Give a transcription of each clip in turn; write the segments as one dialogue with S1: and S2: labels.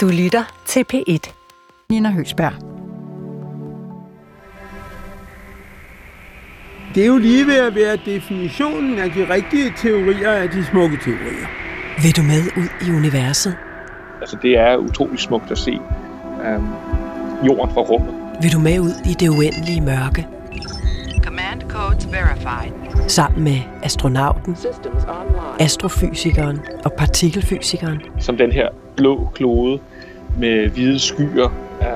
S1: Du lytter til P1.
S2: Nina Høsberg.
S3: Det er jo lige ved at være definitionen af de rigtige teorier af de smukke teorier.
S1: Vil du med ud i universet?
S4: Altså, det er utroligt smukt at se øhm, jorden fra rummet.
S1: Vil du med ud i det uendelige mørke?
S5: Command codes verified.
S1: Sammen med astronauten, astrofysikeren og partikelfysikeren.
S4: Som den her blå klode med hvide skyer, øh,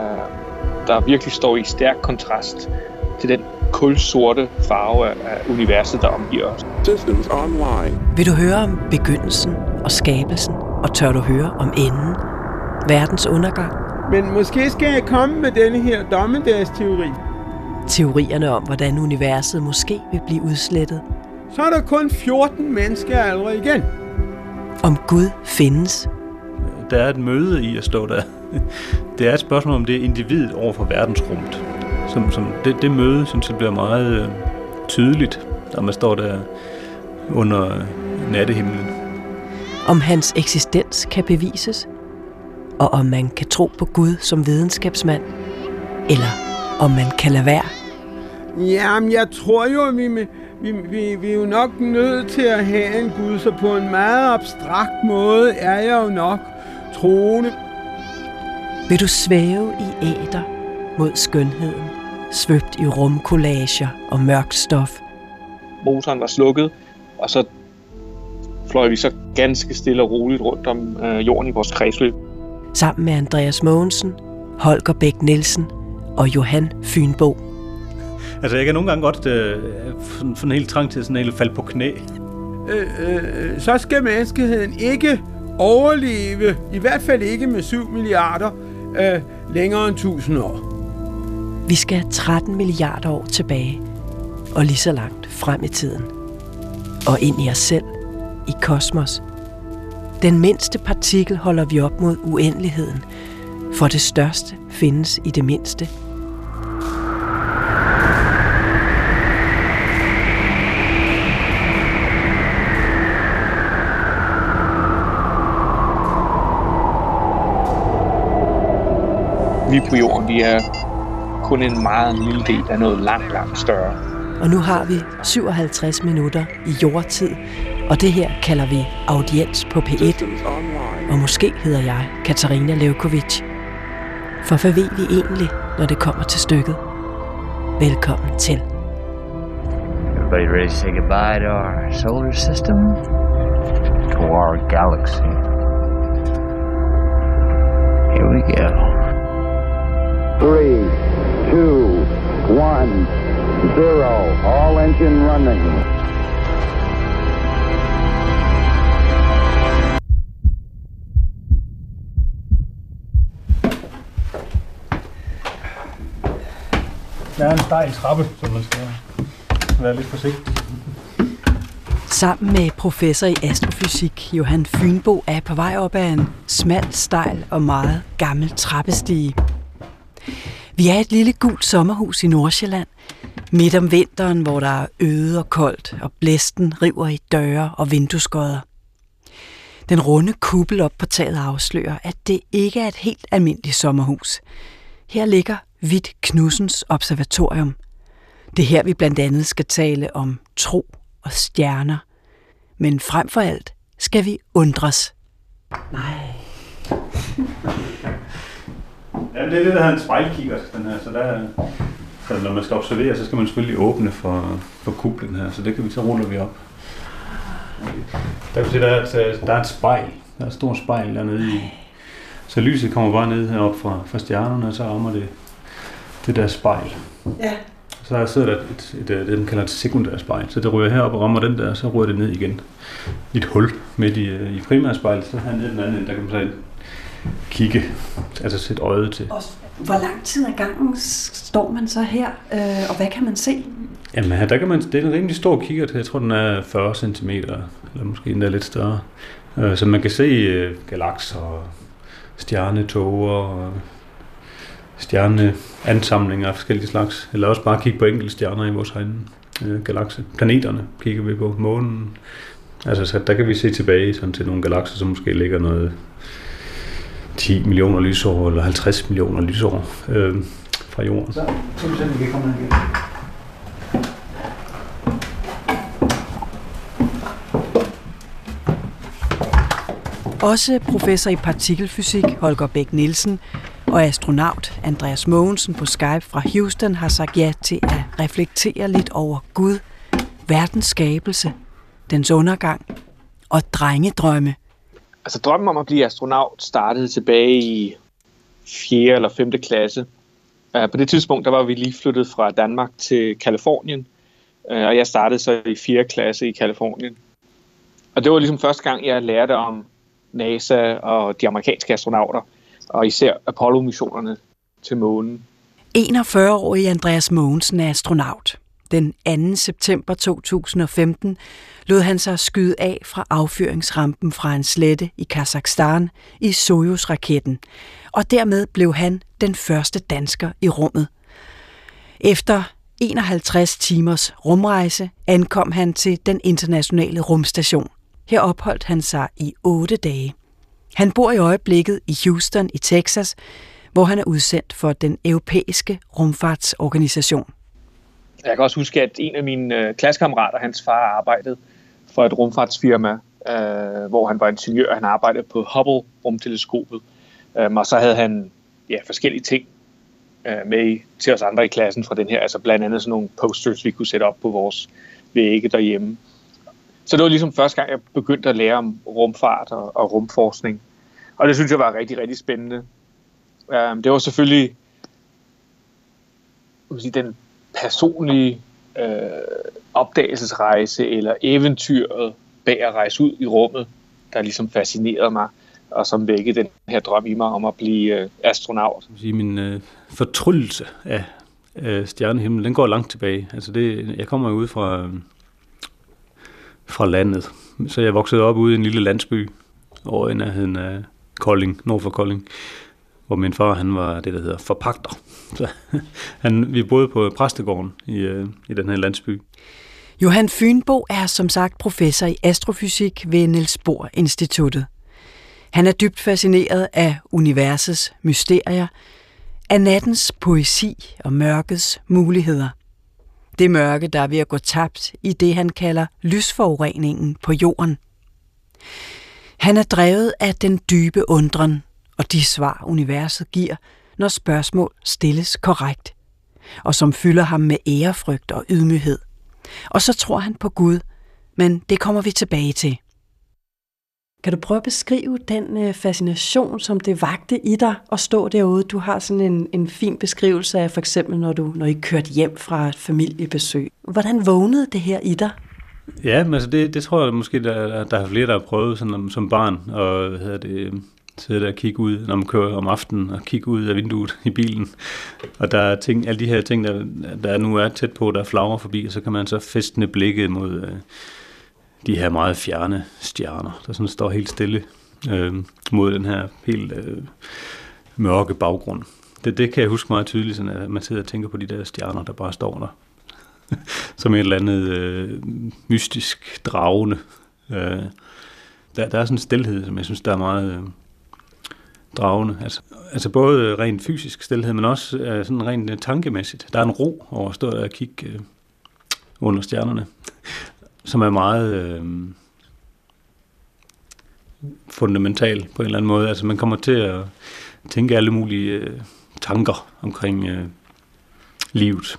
S4: der virkelig står i stærk kontrast til den kulsorte farve af, universet, der omgiver os.
S6: Systems online.
S1: Vil du høre om begyndelsen og skabelsen? Og tør du høre om enden? Verdens undergang?
S3: Men måske skal jeg komme med denne her dommedagsteori.
S1: Teorierne om, hvordan universet måske vil blive udslettet?
S3: Så er der kun 14 mennesker allerede igen.
S1: Om Gud findes?
S7: Der er et møde i at stå der. Det er et spørgsmål om det er individet over for verdensrummet. Som, som det, det møde, synes jeg, bliver meget øh, tydeligt, når man står der under øh, nattehimlen.
S1: Om hans eksistens kan bevises? Og om man kan tro på Gud som videnskabsmand? Eller om man kan lade være?
S3: Jamen, jeg tror jo, at vi, vi, vi, vi er jo nok nødt til at have en Gud, så på en meget abstrakt måde er jeg jo nok troende.
S1: Vil du svæve i æder mod skønheden, svøbt i rumcollager og mørkt stof?
S4: Motoren var slukket, og så fløj vi så ganske stille og roligt rundt om øh, jorden i vores kredsløb.
S1: Sammen med Andreas Mogensen, Holger Bæk Nielsen og Johan Fynbo.
S7: Altså, jeg kan nogle gange godt øh, få sådan helt trang til sådan helt falde på knæ.
S3: Øh, øh, så skal menneskeheden ikke overleve, i hvert fald ikke med 7 milliarder, øh, længere end 1000 år.
S1: Vi skal 13 milliarder år tilbage, og lige så langt frem i tiden. Og ind i os selv, i kosmos. Den mindste partikel holder vi op mod uendeligheden, for det største findes i det mindste.
S4: Vi på jorden, vi er kun en meget lille del af noget langt, langt større.
S1: Og nu har vi 57 minutter i jordtid, og det her kalder vi audiens på P1,
S6: Systems online.
S1: og måske hedder jeg Katarina Levkovic. For hvad ved vi egentlig, når det kommer til stykket? Velkommen til.
S8: Everybody ready to say goodbye to our solar system? To our galaxy?
S6: Engine running.
S7: Der er en stejl trappe, så man skal være lidt forsigtig.
S2: Sammen med professor i astrofysik Johan Fynbo er jeg på vej op ad en smal, stejl og meget gammel trappestige. Vi er et lille gult sommerhus i Nordsjælland, midt om vinteren, hvor der er øde og koldt, og blæsten river i døre og vindueskodder. Den runde kuppel op på taget afslører, at det ikke er et helt almindeligt sommerhus. Her ligger Hvidt Knudsens Observatorium. Det er her, vi blandt andet skal tale om tro og stjerner. Men frem for alt skal vi undres. Nej.
S7: Ja, det er det, der hedder en spejlkigger, den her. Så, der, så når man skal observere, så skal man selvfølgelig åbne for, for kuplen her. Så det kan vi, så ruller vi op. Der kan vi se, der er, et, der er et spejl. Der er et stort spejl dernede i. Så lyset kommer bare ned heroppe fra, fra stjernerne, og så rammer det det der spejl.
S2: Ja.
S7: Så der sidder der et, et, et, det, den kalder et sekundært spejl. Så det ryger herop og rammer den der, så ryger det ned igen. I et hul midt i, øh, i primærspejlet, så hernede den anden, der kan man så kigge, altså sætte øjet til.
S2: Og hvor lang tid ad gangen står man så her, øh, og hvad kan man se?
S7: Jamen her, der kan man, det er en rimelig stor kikkert. Jeg tror, den er 40 cm, eller måske endda lidt større. Øh, Så man kan se øh, galakser stjernetoger og stjerneansamlinger af forskellige slags. Eller også bare kigge på enkelte stjerner i vores egen øh, galakse. Planeterne kigger vi på, månen. Altså, så der kan vi se tilbage sådan til nogle galakser, som måske ligger noget 10 millioner lysår eller 50 millioner lysår øh, fra jorden. Så, så vi kan komme igen.
S2: Også professor i partikelfysik Holger Bæk Nielsen og astronaut Andreas Mogensen på Skype fra Houston har sagt ja til at reflektere lidt over Gud, verdens skabelse, dens undergang og drengedrømme.
S4: Altså drømmen om at blive astronaut startede tilbage i 4. eller 5. klasse. Uh, på det tidspunkt der var vi lige flyttet fra Danmark til Kalifornien, uh, øh, og jeg startede så i 4. klasse i Kalifornien. Og det var ligesom første gang, jeg lærte om NASA og de amerikanske astronauter, og især Apollo-missionerne til månen.
S2: 41-årig Andreas Mogensen er astronaut. Den 2. september 2015 lod han sig skyde af fra affyringsrampen fra en slette i Kazakhstan i Soyuz-raketten, og dermed blev han den første dansker i rummet. Efter 51 timers rumrejse ankom han til den internationale rumstation. Her opholdt han sig i 8 dage. Han bor i øjeblikket i Houston i Texas, hvor han er udsendt for den europæiske rumfartsorganisation.
S4: Jeg kan også huske, at en af mine øh, klassekammerater, hans far, arbejdede for et rumfartsfirma, øh, hvor han var ingeniør, og han arbejdede på Hubble-rumteleskopet. Um, øhm, og så havde han ja, forskellige ting øh, med til os andre i klassen fra den her, altså blandt andet sådan nogle posters, vi kunne sætte op på vores vægge derhjemme. Så det var ligesom første gang, jeg begyndte at lære om rumfart og, og rumforskning. Og det synes jeg var rigtig, rigtig spændende. Um, det var selvfølgelig sige, den personlige øh, opdagelsesrejse eller eventyret bag at rejse ud i rummet, der ligesom fascinerede mig, og som vækkede den her drøm i mig om at blive øh, astronaut.
S7: Min øh, fortryllelse af øh, stjernehimlen, den går langt tilbage. Altså det, jeg kommer jo ud fra, øh, fra landet, så jeg voksede op ude i en lille landsby over i nærheden af Kolding, nord for Kolding, hvor min far han var det, der hedder forpagter. Så han, vi boede på præstegården i, øh, i den her landsby.
S2: Johan Fynbo er som sagt professor i astrofysik ved Niels Bohr Instituttet. Han er dybt fascineret af universets mysterier, af nattens poesi og mørkets muligheder. Det mørke, der er ved at gå tabt i det, han kalder lysforureningen på jorden. Han er drevet af den dybe undren og de svar, universet giver, når spørgsmål stilles korrekt, og som fylder ham med ærefrygt og ydmyghed. Og så tror han på Gud, men det kommer vi tilbage til. Kan du prøve at beskrive den øh, fascination, som det vagte i dig at stå derude? Du har sådan en, en fin beskrivelse af for eksempel, når, du, når I kørte hjem fra et familiebesøg. Hvordan vågnede det her i dig?
S7: Ja, men altså det, det tror jeg måske, der, der er flere, der har prøvet sådan, som barn, og hvad hedder det, sidde der og kigge ud, når man kører om aftenen, og kigge ud af vinduet i bilen. Og der er ting, alle de her ting, der, der nu er tæt på, der flagrer forbi, og så kan man så festne blikket mod øh, de her meget fjerne stjerner, der sådan står helt stille øh, mod den her helt øh, mørke baggrund. Det, det kan jeg huske meget tydeligt, sådan at man sidder og tænker på de der stjerner, der bare står der. Som et eller andet øh, mystisk dragende. Øh, der, der er sådan en stillhed, som jeg synes, der er meget... Øh, dragende. Altså, altså både rent fysisk stilhed, men også uh, sådan rent øh, tankemæssigt. Der er en ro over at stå og kigge uh, under stjernerne, som er meget uh, fundamental på en eller anden måde. Altså man kommer til at tænke alle mulige uh, tanker omkring uh, livet.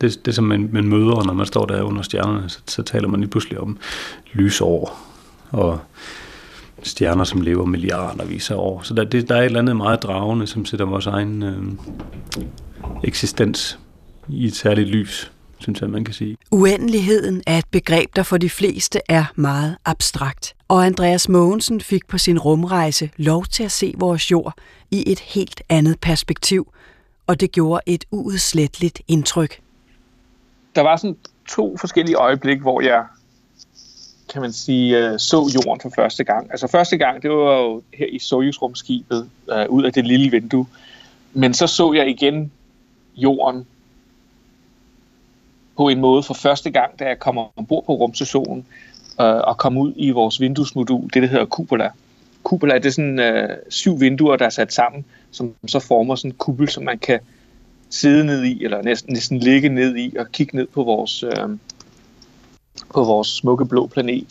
S7: Det, det som man, man møder, når man står der under stjernerne, så, så taler man lige pludselig om lysår og stjerner, som lever milliarder af år. Så der, det, der er et eller andet meget dragende, som sætter vores egen øh, eksistens i et særligt lys, synes jeg, man kan sige.
S2: Uendeligheden er et begreb, der for de fleste er meget abstrakt. Og Andreas Mogensen fik på sin rumrejse lov til at se vores jord i et helt andet perspektiv, og det gjorde et uudsletteligt indtryk.
S4: Der var sådan to forskellige øjeblikke, hvor jeg kan man sige, øh, så jorden for første gang. Altså første gang, det var jo her i Soyuz-rumskibet, øh, ud af det lille vindue. Men så så jeg igen jorden på en måde for første gang, da jeg kommer ombord på rumstationen øh, og kom ud i vores vinduesmodul, det der hedder cupola. kuppel er det sådan øh, syv vinduer, der er sat sammen, som så former sådan en kuppel, som man kan sidde ned i, eller næsten, næsten ligge ned i, og kigge ned på vores, øh, på vores smukke blå planet.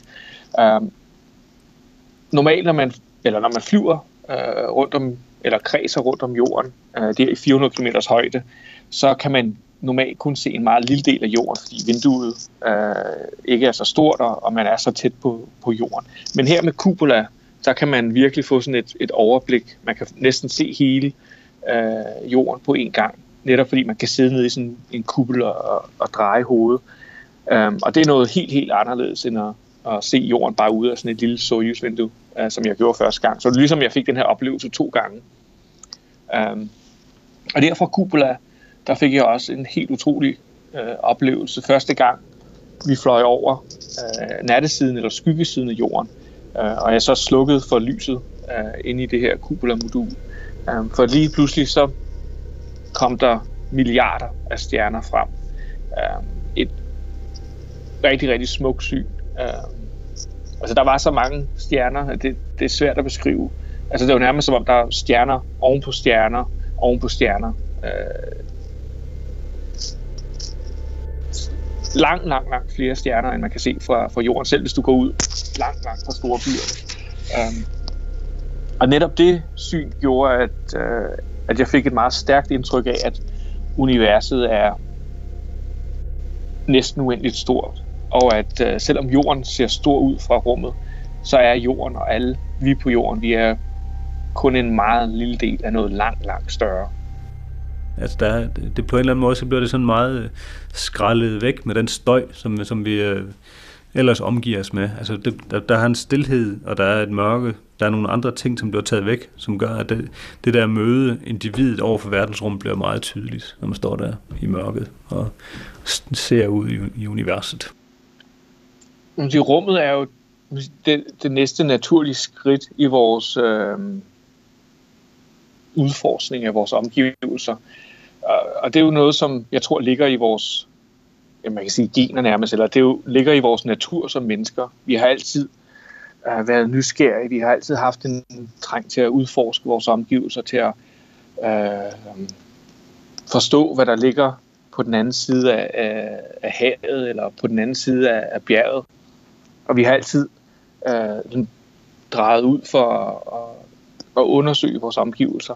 S4: Øh, normalt, når man, eller når man flyver øh, rundt om, eller kredser rundt om jorden, øh, det i 400 km højde, så kan man normalt kun se en meget lille del af jorden, fordi vinduet øh, ikke er så stort, og, og man er så tæt på, på jorden. Men her med cupola, der kan man virkelig få sådan et, et overblik. Man kan næsten se hele øh, jorden på en gang, netop fordi man kan sidde nede i sådan en kuppel og, og, og dreje hovedet. Um, og det er noget helt, helt anderledes end at, at se jorden bare ude af sådan et lille Soyuz-vindue, uh, som jeg gjorde første gang. Så det er ligesom, jeg fik den her oplevelse to gange. Um, og derfor Cupola, der fik jeg også en helt utrolig uh, oplevelse. Første gang, vi fløj over uh, nattesiden eller skyggesiden af jorden, uh, og jeg så slukkede for lyset uh, inde i det her Cupola-modul. Um, øhm, for lige pludselig så kom der milliarder af stjerner frem. Um, rigtig, rigtig smuk syn. Øh, altså, der var så mange stjerner, at det, det er svært at beskrive. Altså, det var nærmest som om, der er stjerner oven på stjerner, oven på stjerner. Øh, langt, langt, langt flere stjerner, end man kan se fra, fra jorden, selv hvis du går ud langt, langt fra store byer. Um, og netop det syn gjorde, at, øh, at jeg fik et meget stærkt indtryk af, at universet er næsten uendeligt stort. Og at øh, selvom jorden ser stor ud fra rummet, så er jorden og alle vi på jorden, vi er kun en meget lille del af noget langt, langt større.
S7: Altså der, det på en eller anden måde, så bliver det sådan meget øh, skrællet væk med den støj, som, som vi øh, ellers omgiver os med. Altså det, der, der er en stillhed, og der er et mørke, der er nogle andre ting, som bliver taget væk, som gør, at det, det der møde individet over for verdensrum bliver meget tydeligt, når man står der i mørket og ser ud i, i universet.
S4: De rummet er jo det, det næste naturlige skridt i vores øh, udforskning af vores omgivelser. Og det er jo noget, som jeg tror ligger i vores, ja, man kan sige gener nærmest, eller det jo ligger i vores natur som mennesker. Vi har altid uh, været nysgerrige, vi har altid haft en trang til at udforske vores omgivelser, til at uh, forstå, hvad der ligger på den anden side af, af, af havet, eller på den anden side af, af bjerget. Og vi har altid uh, drejet ud for at, at undersøge vores omgivelser.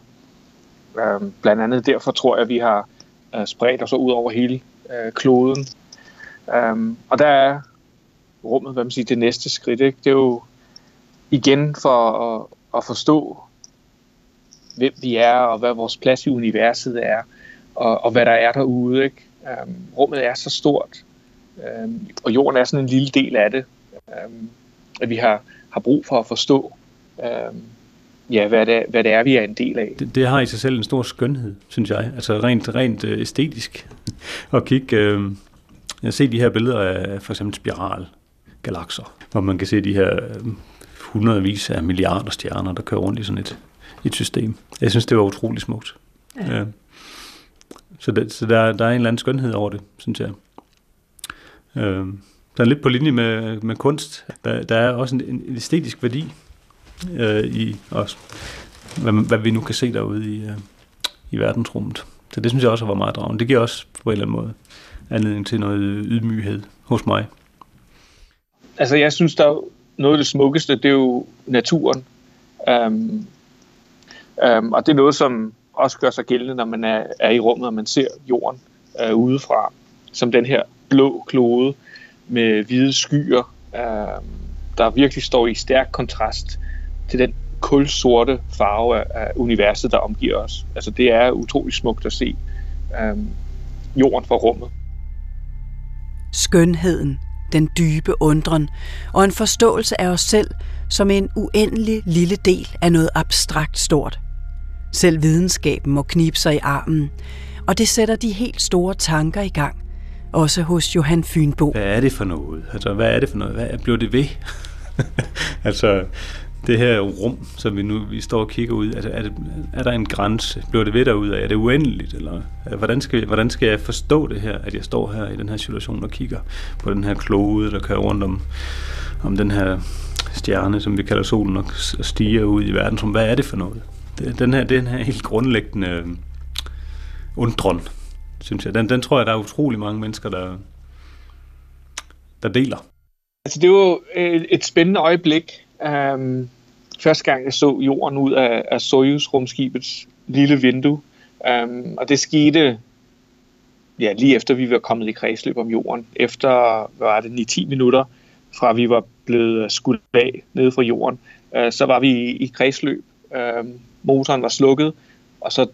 S4: Øh, blandt andet derfor tror jeg, at vi har øh, spredt os ud over hele øh, kloden. Øh, og der er rummet, hvad man siger, det næste skridt. Ikke? Det er jo igen for at, at forstå, hvem vi er, og hvad vores plads i universet er, og, og hvad der er derude. Ikke? Øhm, rummet er så stort, øhm, og jorden er sådan en lille del af det, um, at vi har, har brug for at forstå, um, ja, hvad, det, hvad det er, vi er en del af.
S7: Det, det har i sig selv en stor skønhed, synes jeg. Altså rent, rent øh, æstetisk. at kigge... Øh, jeg ser de her billeder af for eksempel spiralgalakser, hvor man kan se de her øh, hundredvis af milliarder stjerner, der kører rundt i sådan et, et system. Jeg synes, det var utrolig smukt. Ja. Ja. Så, det, så der, der er en eller anden skønhed over det, synes jeg. Øh, der lidt på linje med, med kunst. Der, der er også en, en æstetisk værdi øh, i os, hvad, hvad vi nu kan se derude i, øh, i verdensrummet. Så det synes jeg også var meget dragende. Det giver også på en eller anden måde anledning til noget ydmyghed hos mig.
S4: Altså jeg synes, der er noget af det smukkeste, det er jo naturen. Um, um, og det er noget, som også gør sig gældende, når man er, er i rummet, og man ser jorden uh, udefra, som den her blå klode med hvide skyer, øh, der virkelig står i stærk kontrast til den kulsorte farve af, af universet, der omgiver os. Altså det er utroligt smukt at se øh, jorden fra rummet.
S2: Skønheden, den dybe undren og en forståelse af os selv som en uendelig lille del af noget abstrakt stort. Selv videnskaben må knibe sig i armen, og det sætter de helt store tanker i gang, også hos Johan Fynbo.
S7: Hvad er det for noget? Altså, hvad er det for noget? Hvad bliver det ved? altså, det her rum, som vi nu vi står og kigger ud, altså, er, det, er der en grænse? Bliver det ved derude af? Er det uendeligt? Eller, hvordan, skal, hvordan skal jeg forstå det her, at jeg står her i den her situation og kigger på den her klode, der kører rundt om, om den her stjerne, som vi kalder solen, og stiger ud i verden, som hvad er det for noget? Den her, den her helt grundlæggende øh, undren, synes jeg, den, den tror jeg, der er utrolig mange mennesker, der, der deler.
S4: Altså, det var et, øh, et spændende øjeblik. Um, første gang, jeg så jorden ud af, af Soyuz-rumskibets lille vindue. Um, og det skete ja, lige efter, vi var kommet i kredsløb om jorden. Efter, hvad var det, 9-10 minutter fra vi var blevet skudt af nede fra jorden, uh, så var vi i, i kredsløb. Uh, motoren var slukket, og så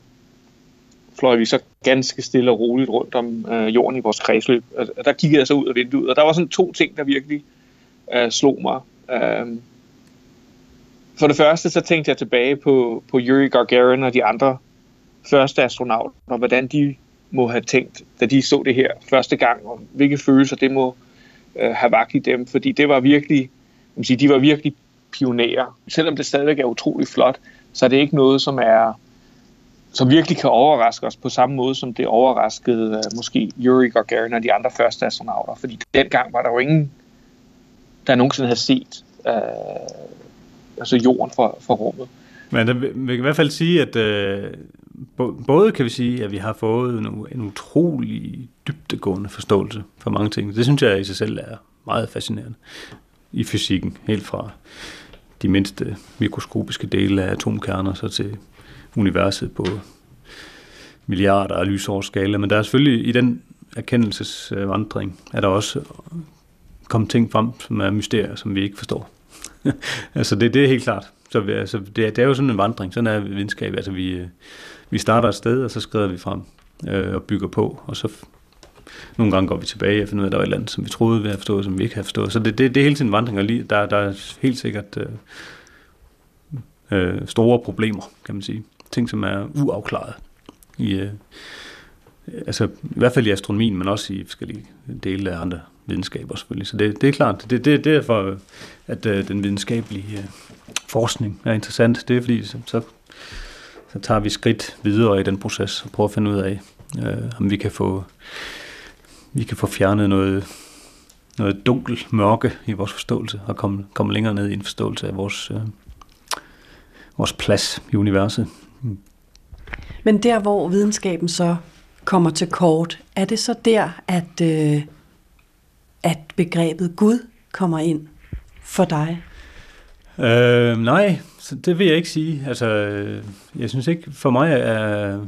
S4: fløj vi så ganske stille og roligt rundt om øh, jorden i vores kredsløb. Og der kiggede jeg så ud af vinduet, og der var sådan to ting, der virkelig øh, slog mig. Øh, for det første, så tænkte jeg tilbage på, på Yuri Gagarin og de andre første astronauter, og hvordan de må have tænkt, da de så det her første gang, og hvilke følelser det må øh, have vagt i dem, fordi det var virkelig, man sige, de var virkelig pionerer. Selvom det stadigvæk er utrolig flot, så er det ikke noget, som er som virkelig kan overraske os på samme måde, som det overraskede uh, måske Yuri Gagarin og de andre første astronauter. Fordi dengang var der jo ingen, der nogensinde havde set uh, altså jorden fra, fra rummet.
S7: Men det, vi kan i hvert fald sige, at øh, både kan vi sige, at vi har fået en, en utrolig dybdegående forståelse for mange ting. Det synes jeg i sig selv er meget fascinerende i fysikken, helt fra de mindste mikroskopiske dele af atomkerner så til universet på milliarder af lysårs skala. Men der er selvfølgelig i den erkendelsesvandring, er der også kommet ting frem, som er mysterier, som vi ikke forstår. altså det, det er helt klart. Så vi, altså, det, det er jo sådan en vandring. Sådan er videnskab. Altså vi, vi starter et sted, og så skrider vi frem øh, og bygger på, og så nogle gange går vi tilbage og finder ud af, at der var et eller andet, som vi troede, vi havde forstået, som vi ikke havde forstået. Så det, det, det er hele tiden vandring, og lige, der, der er helt sikkert øh, øh, store problemer, kan man sige. Ting, som er uafklaret i, øh, altså, i hvert fald i astronomien, men også i forskellige dele af andre videnskaber selvfølgelig. Så det, det er klart, det, det, det er derfor, at øh, den videnskabelige øh, forskning er interessant. Det er fordi, så, så, så tager vi skridt videre i den proces og prøver at finde ud af, øh, om vi kan få vi kan få fjernet noget, noget dunkel mørke i vores forståelse og komme, komme længere ned i en forståelse af vores, øh, vores plads i universet.
S2: Men der, hvor videnskaben så kommer til kort, er det så der, at, øh, at begrebet Gud kommer ind for dig?
S7: Øh, nej, så det vil jeg ikke sige. Altså, jeg synes ikke, for mig er,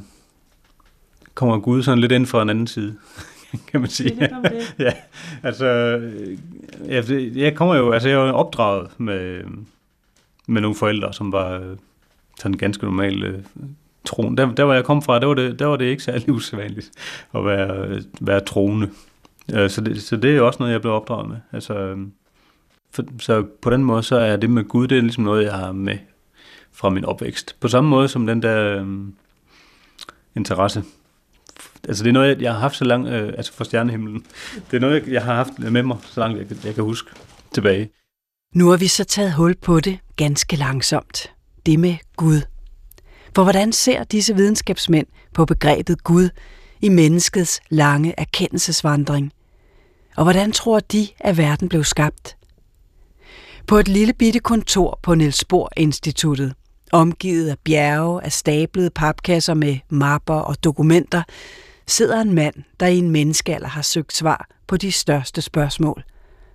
S7: kommer Gud sådan lidt ind fra en anden side, kan man sige. Det det. ja, altså, jeg, jeg kommer jo, altså jeg er jo opdraget med, med nogle forældre, som var sådan ganske normale troen. Der, der hvor jeg kom fra, der var det, der var det ikke særlig usædvanligt at være, være troende. Øh, så det, så det er jo også noget, jeg blev opdraget med. Altså, øhm, for, så på den måde, så er det med Gud, det er ligesom noget, jeg har med fra min opvækst. På samme måde som den der um, interesse. Altså det er noget, jeg har haft så langt, øh, altså fra stjernehimlen. Det er noget, jeg har haft med mig, så langt jeg, jeg kan huske tilbage.
S2: Nu har vi så taget hul på det ganske langsomt. Det med Gud. For hvordan ser disse videnskabsmænd på begrebet Gud i menneskets lange erkendelsesvandring? Og hvordan tror de, at verden blev skabt? På et lille bitte kontor på Niels Bohr Instituttet, omgivet af bjerge af stablede papkasser med mapper og dokumenter, sidder en mand, der i en menneskealder har søgt svar på de største spørgsmål.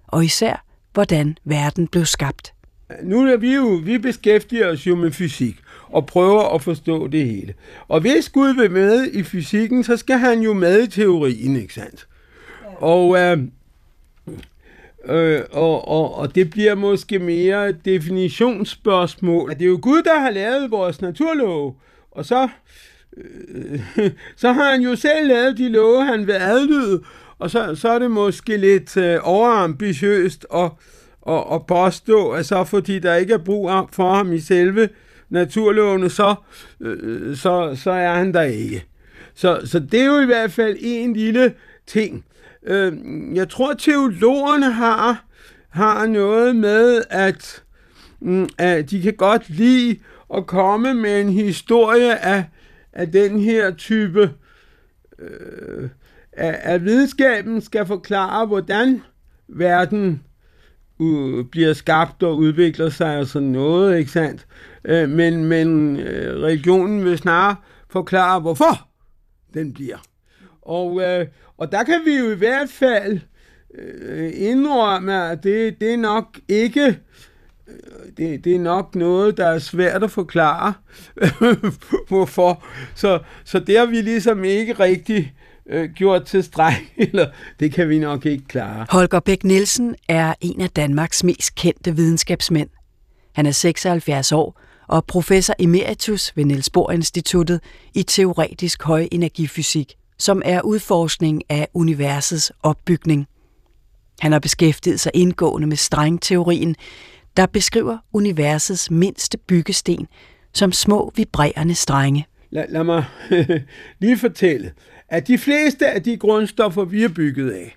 S2: Og især, hvordan verden blev skabt.
S3: Nu er vi jo, vi beskæftiger os jo med fysik og prøver at forstå det hele. Og hvis Gud vil med i fysikken, så skal han jo med i teorien, ikke sandt? Og, øh, øh, og, og, og det bliver måske mere et definitionsspørgsmål. Det er jo Gud, der har lavet vores naturlov, og så, øh, så har han jo selv lavet de love, han vil adlyde, og så, så er det måske lidt øh, overambitiøst at, at, at påstå, at så fordi der ikke er brug for ham i selve naturlovene, så, øh, så, så er han der ikke. Så, så det er jo i hvert fald en lille ting. Øh, jeg tror, teologerne har, har noget med, at, mm, at de kan godt lide at komme med en historie af, af den her type, øh, af, at videnskaben skal forklare, hvordan verden øh, bliver skabt og udvikler sig og sådan noget, ikke sandt? Øh, men men øh, religionen vil snarere forklare, hvorfor den bliver. Og, øh, og der kan vi jo i hvert fald øh, indrømme, at det, det er nok ikke øh, det, det er nok noget, der er svært at forklare, hvorfor. Så, så det har vi ligesom ikke rigtig øh, gjort til streg, eller det kan vi nok ikke klare.
S2: Holger Bæk Nielsen er en af Danmarks mest kendte videnskabsmænd. Han er 76 år og professor emeritus ved Niels Bohr Instituttet i teoretisk højenergifysik, som er udforskning af universets opbygning. Han har beskæftiget sig indgående med strengteorien, der beskriver universets mindste byggesten som små vibrerende strenge.
S3: Lad, lad mig lige fortælle, at de fleste af de grundstoffer, vi er bygget af,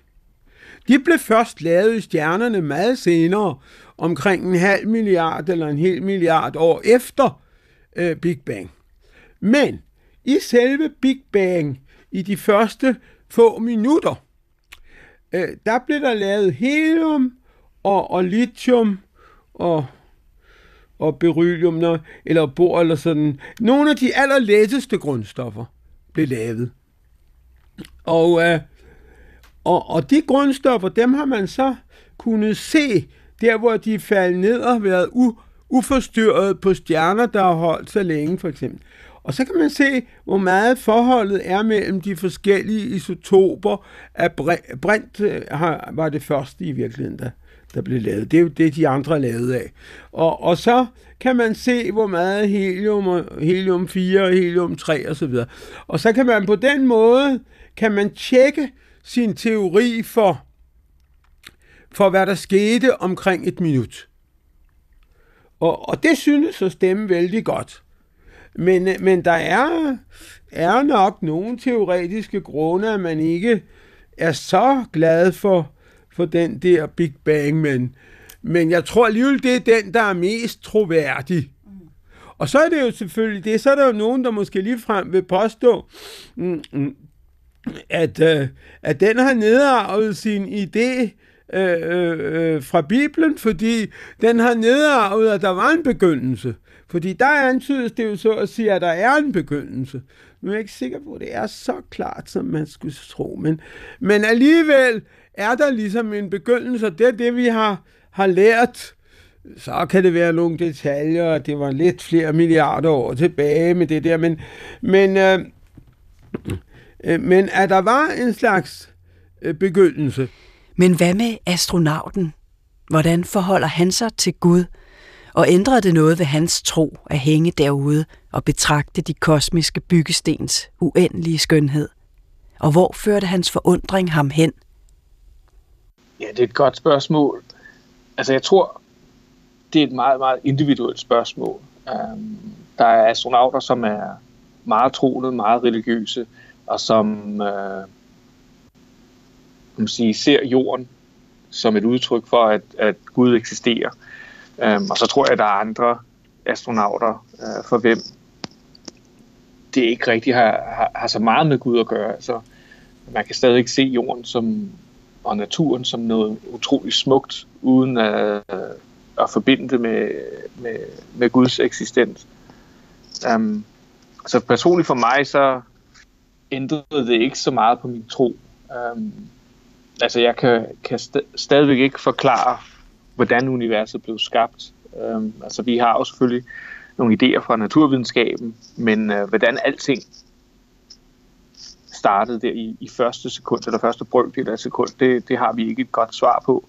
S3: de blev først lavet i stjernerne meget senere, omkring en halv milliard eller en hel milliard år efter øh, Big Bang. Men i selve Big Bang, i de første få minutter, øh, der blev der lavet helium og, og lithium og, og beryllium, eller bor eller sådan. Nogle af de allerletteste grundstoffer blev lavet. Og, øh, og, og de grundstoffer, dem har man så kunnet se, der hvor de faldt ned og været u, uforstyrret på stjerner, der har holdt så længe, for eksempel. Og så kan man se, hvor meget forholdet er mellem de forskellige isotoper af brint, øh, har, var det første i virkeligheden, der, der blev lavet. Det er jo det, de andre er lavet af. Og, og så kan man se, hvor meget helium, og helium 4 og helium 3 og så videre. Og så kan man på den måde, kan man tjekke sin teori for, for hvad der skete omkring et minut. Og, og det synes at stemme vældig godt. Men, men der er, er nok nogle teoretiske grunde, at man ikke er så glad for, for den der Big Bang, men, men jeg tror alligevel, det er den, der er mest troværdig. Og så er det jo selvfølgelig det, så er der jo nogen, der måske ligefrem vil påstå, mm, mm, at, øh, at den har nedarvet sin idé øh, øh, fra Bibelen, fordi den har nedarvet, at der var en begyndelse. Fordi der antydes det jo så at sige, at der er en begyndelse. Nu er jeg ikke sikker på, at det er så klart, som man skulle tro. Men, men alligevel er der ligesom en begyndelse, og det er det, vi har, har lært. Så kan det være nogle detaljer, det var lidt flere milliarder år tilbage med det der, men, men, øh, øh, men at der var en slags øh, begyndelse.
S2: Men hvad med astronauten? Hvordan forholder han sig til Gud? Og ændrede det noget ved hans tro at hænge derude og betragte de kosmiske byggestens uendelige skønhed? Og hvor førte hans forundring ham hen?
S4: Ja, det er et godt spørgsmål. Altså, jeg tror, det er et meget, meget individuelt spørgsmål. Um, der er astronauter, som er meget troende, meget religiøse, og som uh, man sige, ser jorden som et udtryk for, at, at Gud eksisterer. Øhm, og så tror jeg, at der er andre astronauter, øh, for hvem det ikke rigtig har, har, har så meget med Gud at gøre. Altså, man kan stadig ikke se jorden som, og naturen som noget utroligt smukt, uden at, at forbinde det med, med, med Guds eksistens. Um, så personligt for mig, så ændrede det ikke så meget på min tro. Um, altså jeg kan, kan st- stadigvæk ikke forklare, hvordan universet blev skabt. Øhm, altså vi har jo selvfølgelig nogle idéer fra naturvidenskaben, men øh, hvordan alting startede der i, i første sekund, eller første brøkdel af sekund, det, det har vi ikke et godt svar på.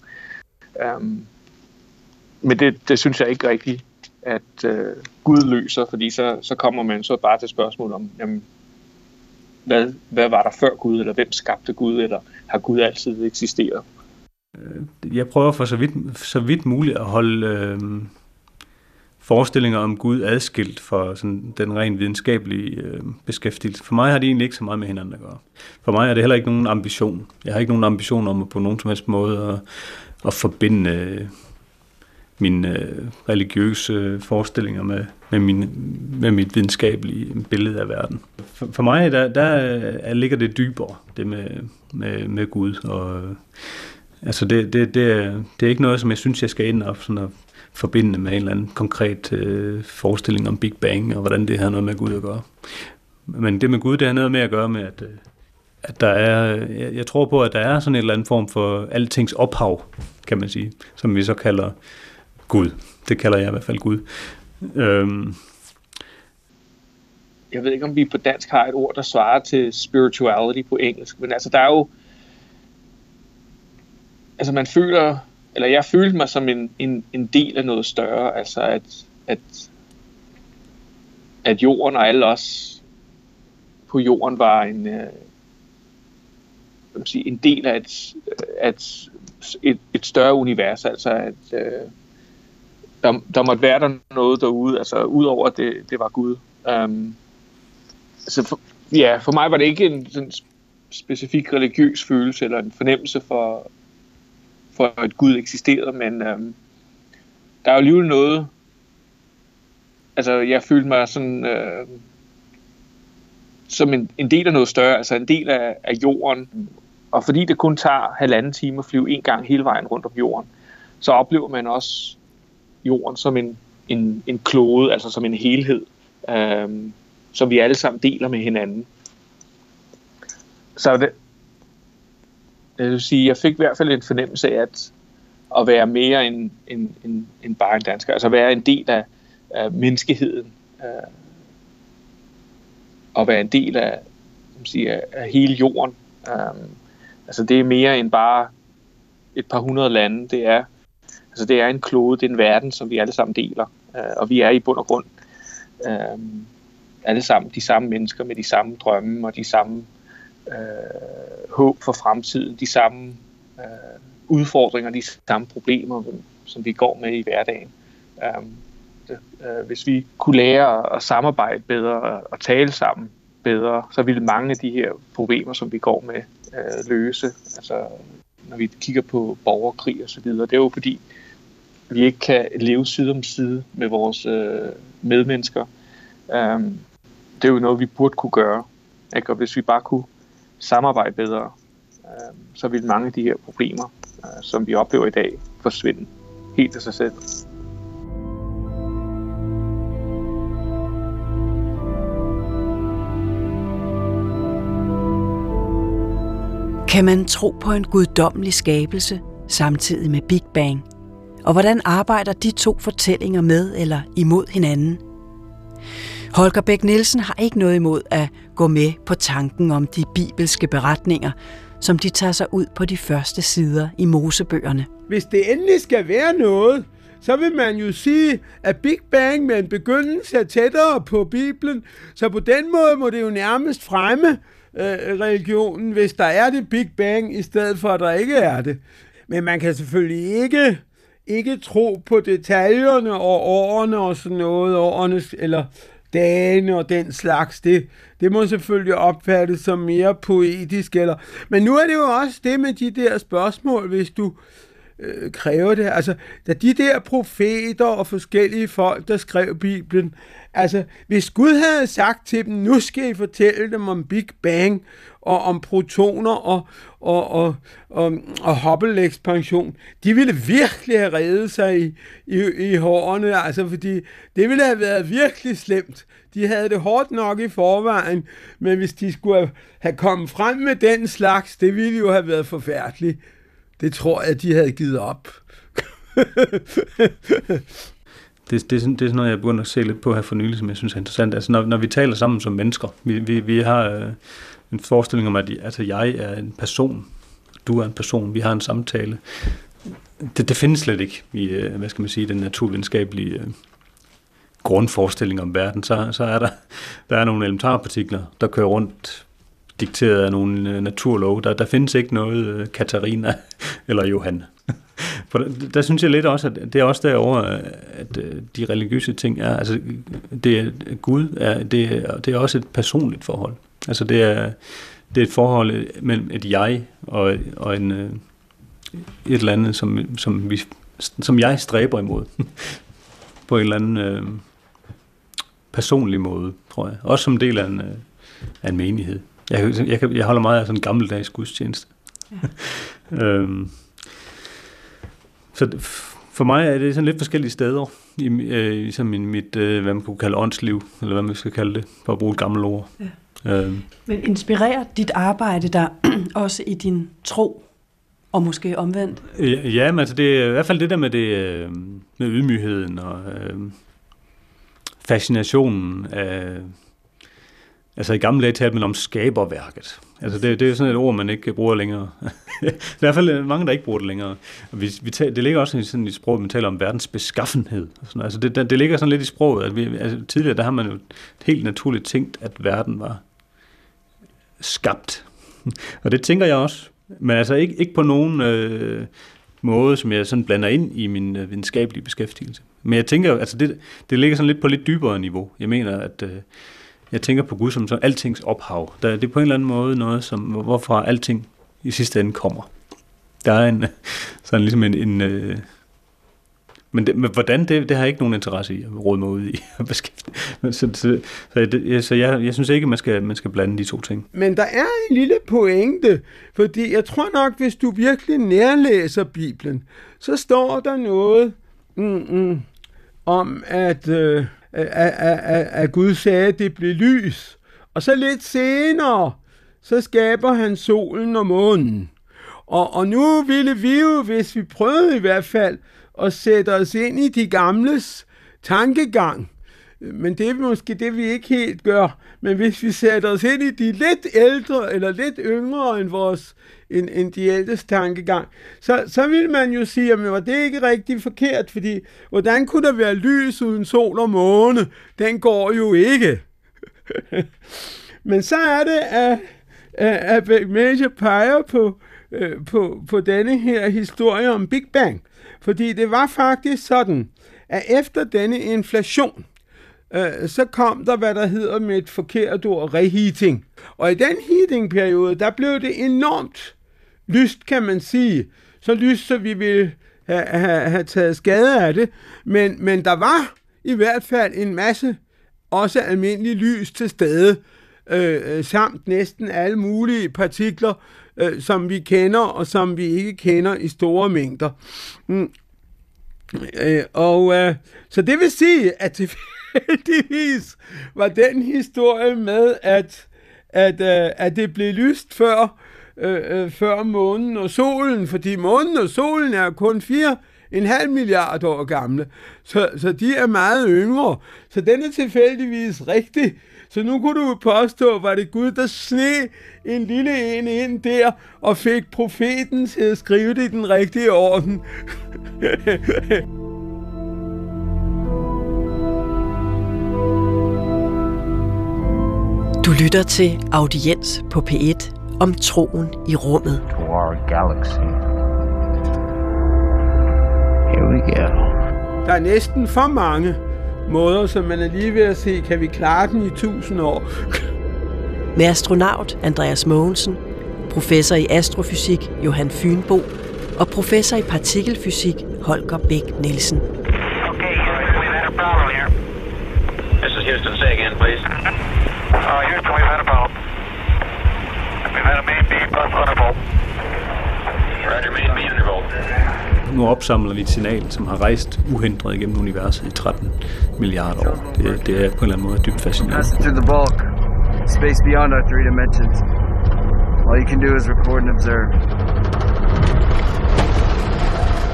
S4: Øhm, men det, det synes jeg ikke rigtigt, at øh, Gud løser, fordi så, så kommer man så bare til spørgsmål om, jamen, hvad, hvad var der før Gud, eller hvem skabte Gud, eller har Gud altid eksisteret?
S7: Øh, jeg prøver for så vidt, så vidt muligt at holde øh, forestillinger om Gud adskilt fra sådan, den rent videnskabelige øh, beskæftigelse. For mig har det egentlig ikke så meget med hinanden at gøre. For mig er det heller ikke nogen ambition. Jeg har ikke nogen ambition om at på nogen som helst måde at, at forbinde øh, mine øh, religiøse øh, forestillinger med, med, min, med mit videnskabelige billede af verden. For, for mig der, der øh, ligger det dybere, det med, med, med Gud. Og, øh, altså det, det, det, er, det er ikke noget, som jeg synes, jeg skal ind og, sådan at forbinde med en eller anden konkret øh, forestilling om Big Bang, og hvordan det har noget med Gud at gøre. Men det med Gud, det har noget med at gøre med, at, øh, at der er, jeg, jeg tror på, at der er sådan en eller anden form for altings ophav, kan man sige, som vi så kalder Gud. Det kalder jeg i hvert fald Gud. Øhm,
S4: jeg ved ikke, om vi på dansk har et ord, der svarer til spirituality på engelsk, men altså, der er jo, altså man føler, eller jeg følte mig som en, en, en del af noget større, altså at, at, at jorden og alle os på jorden var en, øh, sige, en del af et, øh, et, et, et større univers, altså at øh, der, der måtte være der noget derude, altså udover at det, det var Gud. Um, så for, ja, for mig var det ikke en sådan specifik religiøs følelse eller en fornemmelse for, for at Gud eksisterede, men um, der er jo alligevel noget, altså jeg følte mig sådan uh, som en, en del af noget større, altså en del af, af jorden, og fordi det kun tager halvanden time at flyve en gang hele vejen rundt om jorden, så oplever man også jorden som en, en, en klode, altså som en helhed, øh, som vi alle sammen deler med hinanden. Så det, jeg vil sige, jeg fik i hvert fald en fornemmelse af at, at være mere end, end, end, end bare en dansker, altså være en del af, af menneskeheden, øh, og være en del af, sige, af, hele jorden. Øh, altså det er mere end bare et par hundrede lande. Det er, altså det er en klode, det er en verden, som vi alle sammen deler. øh, og vi er i bund og grund øh, alle sammen de samme mennesker med de samme drømme og de samme øh, håb for fremtiden, de samme øh, udfordringer, de samme problemer, som vi går med i hverdagen. Øh, øh, hvis vi kunne lære at samarbejde bedre og tale sammen bedre, så ville mange af de her problemer, som vi går med, øh, løse. Altså, når vi kigger på borgerkrig og så videre, det er jo fordi, vi ikke kan leve side om side med vores øh, medmennesker. Um, det er jo noget, vi burde kunne gøre. Ikke? Og hvis vi bare kunne samarbejde bedre, øh, så ville mange af de her problemer, øh, som vi oplever i dag, forsvinde helt af sig selv.
S2: Kan man tro på en guddommelig skabelse samtidig med Big Bang? Og hvordan arbejder de to fortællinger med eller imod hinanden? Holger Bæk Nielsen har ikke noget imod at gå med på tanken om de bibelske beretninger, som de tager sig ud på de første sider i Mosebøgerne.
S3: Hvis det endelig skal være noget, så vil man jo sige, at Big Bang med en begyndelse er tættere på Bibelen, så på den måde må det jo nærmest fremme øh, religionen, hvis der er det Big Bang, i stedet for at der ikke er det. Men man kan selvfølgelig ikke, ikke tro på detaljerne og årene og sådan noget, årene, eller dagene og den slags. Det, det må selvfølgelig opfattes som mere poetisk. Eller, men nu er det jo også det med de der spørgsmål, hvis du øh, kræver det. Altså, da de der profeter og forskellige folk, der skrev Bibelen, Altså, hvis Gud havde sagt til dem, nu skal I fortælle dem om Big Bang, og om protoner og, og, og, og, og Hubble-ekspansion, de ville virkelig have reddet sig i, i, i hårene, altså fordi det ville have været virkelig slemt. De havde det hårdt nok i forvejen, men hvis de skulle have kommet frem med den slags, det ville jo have været forfærdeligt. Det tror jeg, de havde givet op.
S7: det, det, er sådan, det er sådan noget, jeg begynder at se lidt på her for nylig, som jeg synes er interessant. Altså, når, når vi taler sammen som mennesker, vi, vi, vi har øh, en forestilling om, at altså, jeg er en person, du er en person, vi har en samtale. Det, det findes slet ikke i, øh, hvad skal man sige, den naturvidenskabelige øh, grundforestilling om verden. Så, så er der, der er nogle elementarpartikler, der kører rundt dikteret af nogle øh, naturlove. naturlov. Der, der findes ikke noget Katarina eller Johan. For der, der synes jeg lidt også, at det er også derover at de religiøse ting er, altså det er, Gud er, det er, det er også et personligt forhold. Altså det er, det er et forhold mellem et jeg og, og en, øh, et eller andet, som, som, vi, som jeg stræber imod. på en eller anden øh, personlig måde, tror jeg. Også som del af en, øh, af en menighed. Jeg, jeg, jeg holder meget af sådan en gammeldags gudstjeneste. Ja. øhm, så for mig er det sådan lidt forskellige steder i, øh, i sådan min, mit, øh, hvad man kunne kalde åndsliv, eller hvad man skal kalde det, for at bruge et gammelt ord. Ja. Øh,
S2: Men inspirerer dit arbejde der også i din tro, og måske omvendt?
S7: Ja, ja, men altså det er i hvert fald det der med, det, øh, med ydmygheden og øh, fascinationen af... Altså i gamle dage talte man om skaberværket. Altså det, det er sådan et ord, man ikke bruger længere. I hvert fald øh, mange, der ikke bruger det længere. Og vi, vi taler, det ligger også i sådan i sproget, man taler om verdens beskaffenhed. Og sådan, altså det, det, det ligger sådan lidt i sproget. At vi, altså tidligere der har man jo helt naturligt tænkt, at verden var skabt. Og det tænker jeg også. Men altså ikke, ikke på nogen øh, måde, som jeg sådan blander ind i min øh, videnskabelige beskæftigelse. Men jeg tænker, altså det, det ligger sådan lidt på lidt dybere niveau. Jeg mener, at øh, jeg tænker på Gud som så altings ophav. Der, det er på en eller anden måde noget, som, hvorfra alting i sidste ende kommer. Der er en, sådan ligesom en, en øh, men, det, men hvordan, det, det har jeg ikke nogen interesse i at råde mig ud i at beskæftige. Så, så, så, jeg, så jeg, jeg synes ikke, man skal, man skal blande de to ting.
S3: Men der er en lille pointe, fordi jeg tror nok, hvis du virkelig nærlæser Bibelen, så står der noget mm, mm, om, at, øh, at, at, at, Gud sagde, at det blev lys. Og så lidt senere, så skaber han solen og månen. Og, og nu ville vi jo, hvis vi prøvede i hvert fald, at sætte os ind i de gamles tankegang, men det er måske det, vi ikke helt gør. Men hvis vi sætter os ind i de lidt ældre eller lidt yngre end, vores, end, end de ældres tankegang, så, så vil man jo sige, at var det ikke rigtig forkert, fordi hvordan kunne der være lys uden sol og måne? Den går jo ikke. Men så er det, at, at, Big Major peger på, øh, på, på denne her historie om Big Bang. Fordi det var faktisk sådan, at efter denne inflation, øh, så kom der, hvad der hedder med et forkert ord, reheating. Og i den heating-periode, der blev det enormt lyst, kan man sige. Så lyst, så vi ville have, have, have taget skade af det. Men, men der var i hvert fald en masse også almindelig lys til stede, øh, øh, samt næsten alle mulige partikler, øh, som vi kender og som vi ikke kender i store mængder. Mm. Øh, og øh, så det vil sige, at det heldigvis var den historie med, at, at, øh, at det blev lyst før, øh, øh, før månen og solen, fordi månen og solen er kun fire en halv milliard år gamle, så, så de er meget yngre. Så den er tilfældigvis rigtig. Så nu kunne du påstå, var det Gud, der sne en lille en ind der, og fik profeten til at skrive det i den rigtige orden.
S1: Du lytter til Audiens på P1 om troen i rummet.
S8: To our galaxy. Here we go.
S3: Der er næsten for mange måder, som man er lige ved at se, kan vi klare den i tusind år.
S1: Med astronaut Andreas Mogensen, professor i astrofysik Johan Fynbo og professor i partikelfysik Holger Bæk Nielsen.
S9: Okay, we've had a problem here. This is Houston. Say again, please. Uh, Houston, we've had a problem. We've had a main beam plus undervolt. Roger, main beam undervolt.
S7: Nu opsamler vi et signal, som har rejst uhindret igennem universet i 13 milliarder år. Det, det er på en eller anden måde dybt fascinerende.
S10: Through the bulk. Space beyond our three dimensions. All you can do is record and observe.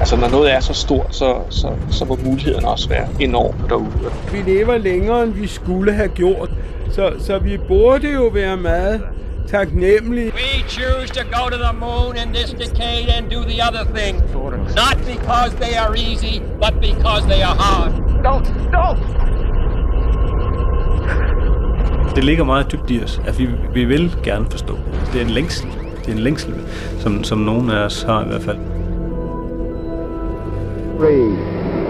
S4: Altså, når noget er så stort, så, så, så må muligheden også være enorm derude.
S3: Vi lever længere, end vi skulle have gjort. Så, så vi burde jo være meget taknemmelige.
S11: We choose to go to the moon in this decade and do the other thing. Not because they are easy, but because they are hard.
S9: Don't, don't!
S7: Det ligger meget dybt i os, at vi, vi vil gerne forstå. Det er en længsel. Det er en længsel, som, som nogen af os har i hvert fald.
S6: Three,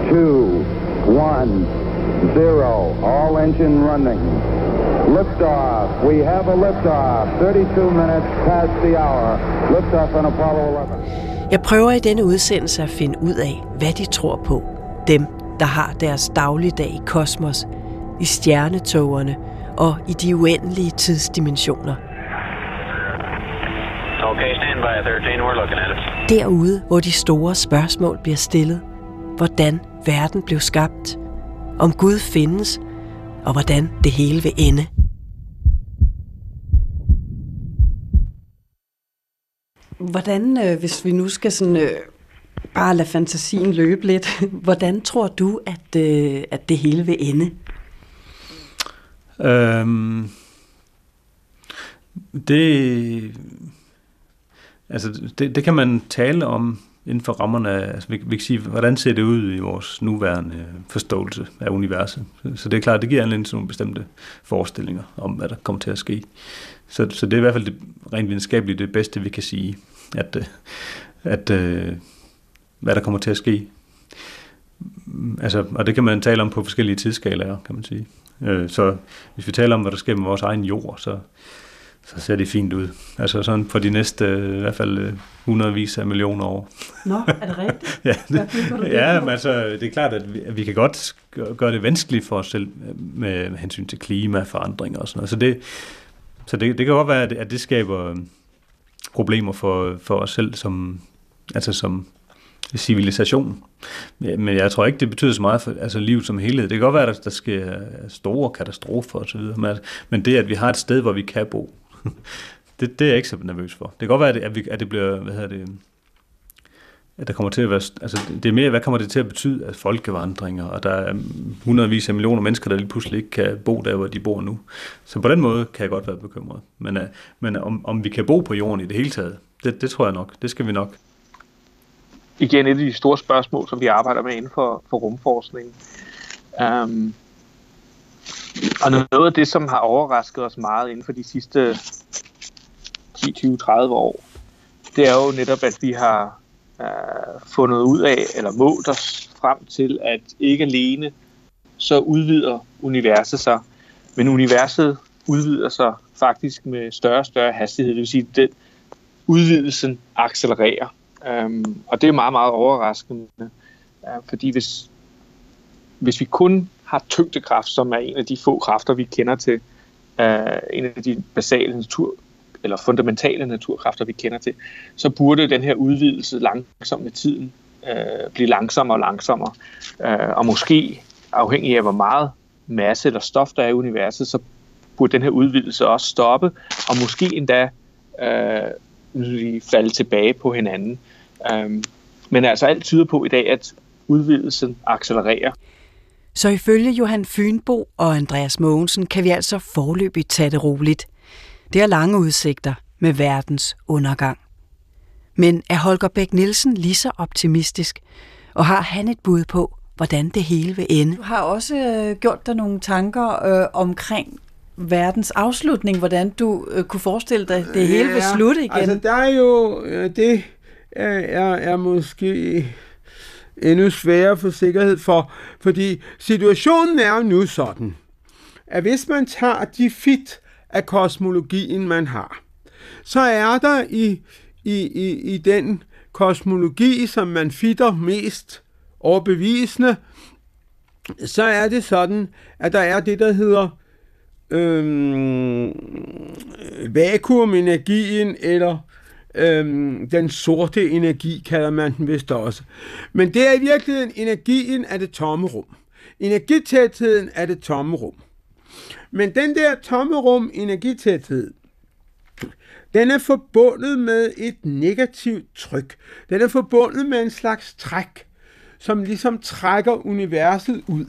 S6: two, one, zero. All engine running. Liftoff. We have a liftoff. 32 minutes past the hour. Liftoff on Apollo 11.
S1: Jeg prøver i denne udsendelse at finde ud af, hvad de tror på. Dem, der har deres dagligdag i kosmos, i stjernetogerne og i de uendelige tidsdimensioner.
S9: Okay, stand by 13. We're looking at it.
S1: Derude, hvor de store spørgsmål bliver stillet. Hvordan verden blev skabt. Om Gud findes. Og hvordan det hele vil ende.
S2: Hvordan, øh, hvis vi nu skal sådan, øh, bare lade fantasien løbe lidt, hvordan tror du, at, øh, at det hele vil ende?
S7: Øhm, det, altså det, det kan man tale om inden for rammerne af, altså vi, vi kan sige, hvordan ser det ud i vores nuværende forståelse af universet. Så det er klart, det giver anledning til nogle bestemte forestillinger om, hvad der kommer til at ske. Så, så det er i hvert fald det, rent videnskabeligt det bedste, vi kan sige, at, øh, at, at hvad der kommer til at ske. Altså, og det kan man tale om på forskellige tidsskalaer, kan man sige. Øh, så hvis vi taler om, hvad der sker med vores egen jord, så, så ser det fint ud. Altså sådan for de næste, øh, i hvert fald øh, hundredvis af millioner år.
S2: Nå, er det rigtigt?
S7: ja, det, ja men altså, det er klart, at vi, at vi kan godt gøre det vanskeligt for os selv med hensyn til klimaforandringer og sådan noget. Så det, så det, det kan godt være, at det skaber problemer for, for os selv som, altså som civilisation. Men jeg tror ikke, det betyder så meget for altså livet som helhed. Det kan godt være, at der sker store katastrofer osv., men det, at vi har et sted, hvor vi kan bo, det, det er jeg ikke så nervøs for. Det kan godt være, at, vi, at det bliver, hvad hedder det, at der kommer til at være, altså det er mere, hvad kommer det til at betyde af folkevandringer, og der er hundredvis af millioner mennesker, der lige pludselig ikke kan bo der, hvor de bor nu. Så på den måde kan jeg godt være bekymret. Men, uh, men om, om vi kan bo på jorden i det hele taget, det, det tror jeg nok. Det skal vi nok
S4: igen et af de store spørgsmål, som vi arbejder med inden for, for rumforskning. Um, øhm, og noget af det, som har overrasket os meget inden for de sidste 10, 20, 30 år, det er jo netop, at vi har øh, fundet ud af, eller målt os frem til, at ikke alene så udvider universet sig, men universet udvider sig faktisk med større og større hastighed. Det vil sige, at den udvidelsen accelererer. Øhm, og det er meget, meget overraskende, Øh, fordi hvis, hvis vi kun har tyngdekraft, som er en af de få kræfter, vi kender til, uh, en af de basale natur, eller fundamentale naturkræfter, vi kender til, så burde den her udvidelse langsomt med tiden uh, blive langsommere og langsommere. Uh, og måske afhængig af, hvor meget masse eller stof der er i universet, så burde den her udvidelse også stoppe, og måske endda øh, falde tilbage på hinanden. Um, men altså alt tyder på i dag, at udvidelsen accelererer.
S2: Så ifølge Johan Fynbo og Andreas Mogensen kan vi altså forløbigt tage det roligt. Det er lange udsigter med verdens undergang. Men er Holger Bæk Nielsen lige så optimistisk, og har han et bud på, hvordan det hele vil ende? Du har også øh, gjort dig nogle tanker øh, omkring verdens afslutning, hvordan du øh, kunne forestille dig, at det hele ja, vil slutte igen.
S3: Altså, der er jo øh, det er, er måske endnu sværere for sikkerhed for, fordi situationen er jo nu sådan, at hvis man tager de fit af kosmologien, man har, så er der i, i, i, i den kosmologi, som man fitter mest overbevisende, så er det sådan, at der er det, der hedder øhm, vakuumenergien, eller Øhm, den sorte energi kalder man den vist også. Men det er i virkeligheden energien af det tomme rum. Energitætheden af det tomme rum. Men den der tomme rum, energitæthed, den er forbundet med et negativt tryk. Den er forbundet med en slags træk, som ligesom trækker universet ud.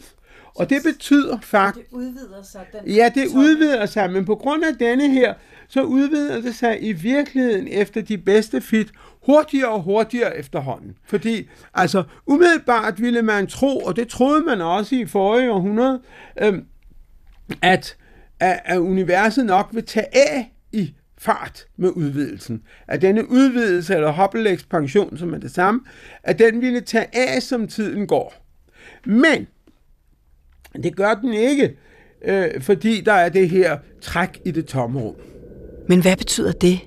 S3: Og det betyder faktisk...
S2: Det udvider sig. Den
S3: ja, det udvider sig, men på grund af denne her så udvider det sig i virkeligheden efter de bedste fit hurtigere og hurtigere efterhånden. Fordi altså umiddelbart ville man tro, og det troede man også i forrige århundrede, øhm, at, at, at universet nok vil tage af i fart med udvidelsen. At denne udvidelse, eller Hubble-ekspansion, som er det samme, at den ville tage af, som tiden går. Men det gør den ikke, øh, fordi der er det her træk i det tomme rum.
S2: Men hvad betyder det?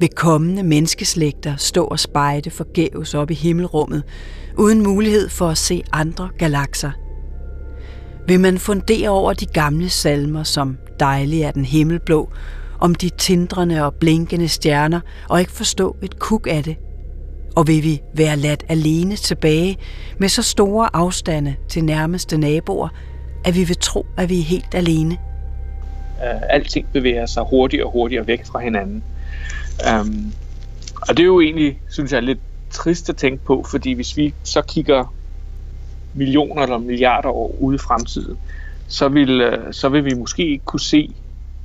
S2: Vil kommende menneskeslægter stå og spejde forgæves op i himmelrummet, uden mulighed for at se andre galakser? Vil man fundere over de gamle salmer som Dejlig er den himmelblå, om de tindrende og blinkende stjerner og ikke forstå et kuk af det? Og vil vi være ladt alene tilbage med så store afstande til nærmeste naboer, at vi vil tro, at vi er helt alene?
S4: Øh, alting bevæger sig hurtigere og hurtigere væk fra hinanden. Um, og det er jo egentlig, synes jeg, lidt trist at tænke på, fordi hvis vi så kigger millioner eller milliarder år ude i fremtiden, så vil, øh, så vil vi måske ikke kunne se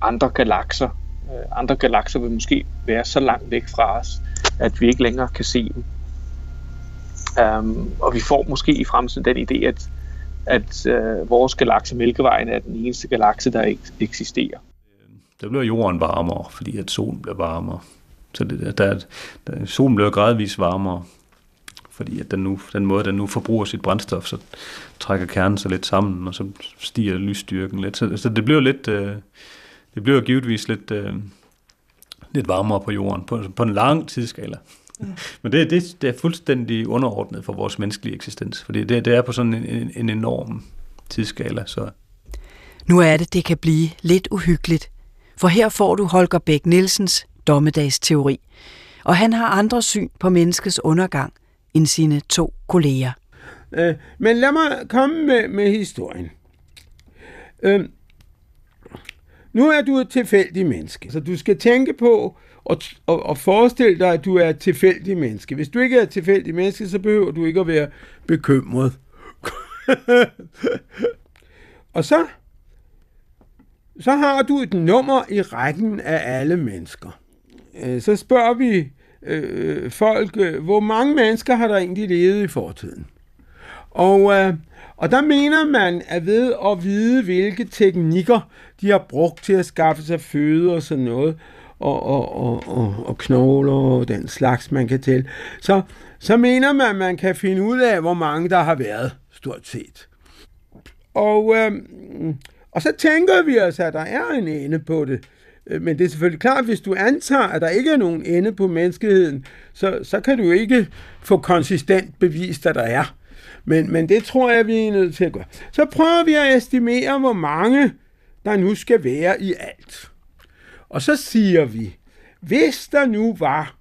S4: andre galakser. Øh, andre galakser vil måske være så langt væk fra os, at vi ikke længere kan se dem. Um, og vi får måske i fremtiden den idé, at, at uh, vores galakse Mælkevejen er den eneste galakse, der ikke eksisterer.
S7: Der bliver jorden varmere, fordi at solen bliver varmere. Så det, der, der, solen bliver gradvist varmere, fordi at den, nu, den måde, den nu forbruger sit brændstof, så trækker kernen sig lidt sammen, og så stiger lysstyrken lidt. Så, så det bliver lidt, øh, det bliver givetvis lidt, øh, lidt varmere på jorden, på, på en lang tidsskala. Men det, det, det er fuldstændig underordnet for vores menneskelige eksistens, fordi det, det er på sådan en, en, en enorm tidsskala. Så.
S2: Nu er det, det kan blive lidt uhyggeligt, for her får du Holger Bæk Nielsens dommedagsteori, og han har andre syn på menneskets undergang end sine to kolleger.
S3: Øh, men lad mig komme med, med historien. Øh, nu er du et tilfældigt menneske, så du skal tænke på og, og, og forestille dig, at du er et tilfældigt menneske. Hvis du ikke er et tilfældigt menneske, så behøver du ikke at være bekymret. og så, så har du et nummer i rækken af alle mennesker. Øh, så spørger vi øh, folk, øh, hvor mange mennesker har der egentlig levet i fortiden? Og, øh, og der mener man, at ved at vide, hvilke teknikker de har brugt til at skaffe sig føde og sådan noget, og, og, og, og, og knogler og den slags, man kan tælle, så, så mener man, at man kan finde ud af, hvor mange der har været, stort set. Og, øh, og så tænker vi os, at der er en ende på det. Øh, men det er selvfølgelig klart, at hvis du antager, at der ikke er nogen ende på menneskeheden, så, så kan du ikke få konsistent bevist, at der er. Men, men det tror jeg, vi er nødt til at gøre. Så prøver vi at estimere, hvor mange der nu skal være i alt. Og så siger vi, hvis der nu var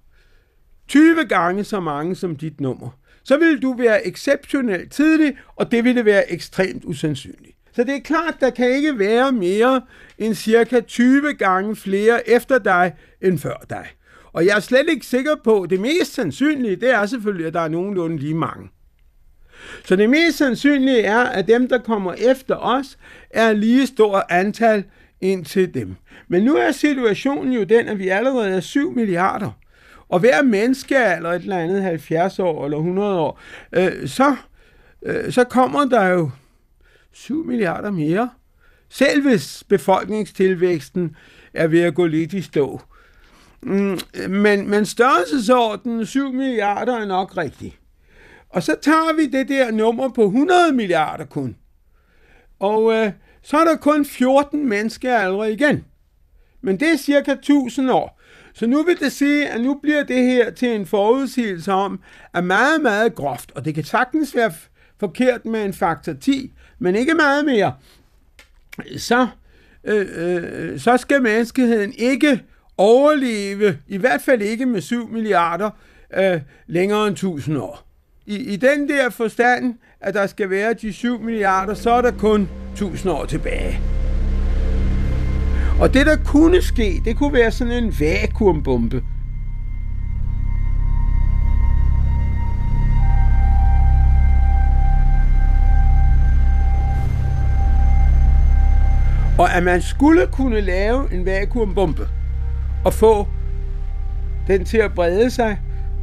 S3: 20 gange så mange som dit nummer, så ville du være exceptionelt tidlig, og det ville være ekstremt usandsynligt. Så det er klart, der kan ikke være mere end cirka 20 gange flere efter dig end før dig. Og jeg er slet ikke sikker på, at det mest sandsynlige, det er selvfølgelig, at der er nogenlunde lige mange. Så det mest sandsynlige er, at dem, der kommer efter os, er lige stort antal ind til dem. Men nu er situationen jo den, at vi allerede er 7 milliarder. Og hver menneske eller et eller andet 70 år eller 100 år, øh, så, øh, så kommer der jo 7 milliarder mere. Selv hvis befolkningstilvæksten er ved at gå lidt i stå. Mm, men, men størrelsesordenen 7 milliarder er nok rigtig. Og så tager vi det der nummer på 100 milliarder kun. Og øh, så er der kun 14 mennesker allerede igen. Men det er cirka 1000 år. Så nu vil det sige, at nu bliver det her til en forudsigelse om, at meget, meget groft, og det kan sagtens være forkert med en faktor 10, men ikke meget mere, så, øh, øh, så skal menneskeheden ikke overleve, i hvert fald ikke med 7 milliarder, øh, længere end 1000 år. I, I den der forstand, at der skal være de 7 milliarder, så er der kun 1000 år tilbage. Og det, der kunne ske, det kunne være sådan en vakuumbombe, Og at man skulle kunne lave en vakuumbombe og få den til at brede sig,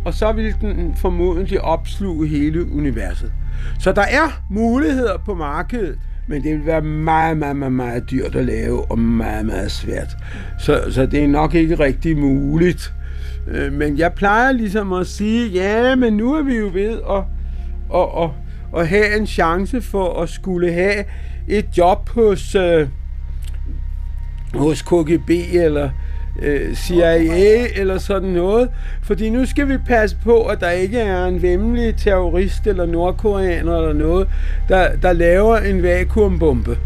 S3: og så ville den formodentlig opsluge hele universet. Så der er muligheder på markedet, men det vil være meget, meget, meget, meget dyrt at lave, og meget, meget svært. Så, så det er nok ikke rigtig muligt. Øh, men jeg plejer ligesom at sige, ja, men nu er vi jo ved at, at, at, at have en chance for at skulle have et job hos, øh, hos KGB eller øh, CIA eller sådan noget. Fordi nu skal vi passe på, at der ikke er en vemmelig terrorist eller nordkoreaner eller noget, der, der laver en vakuumbombe.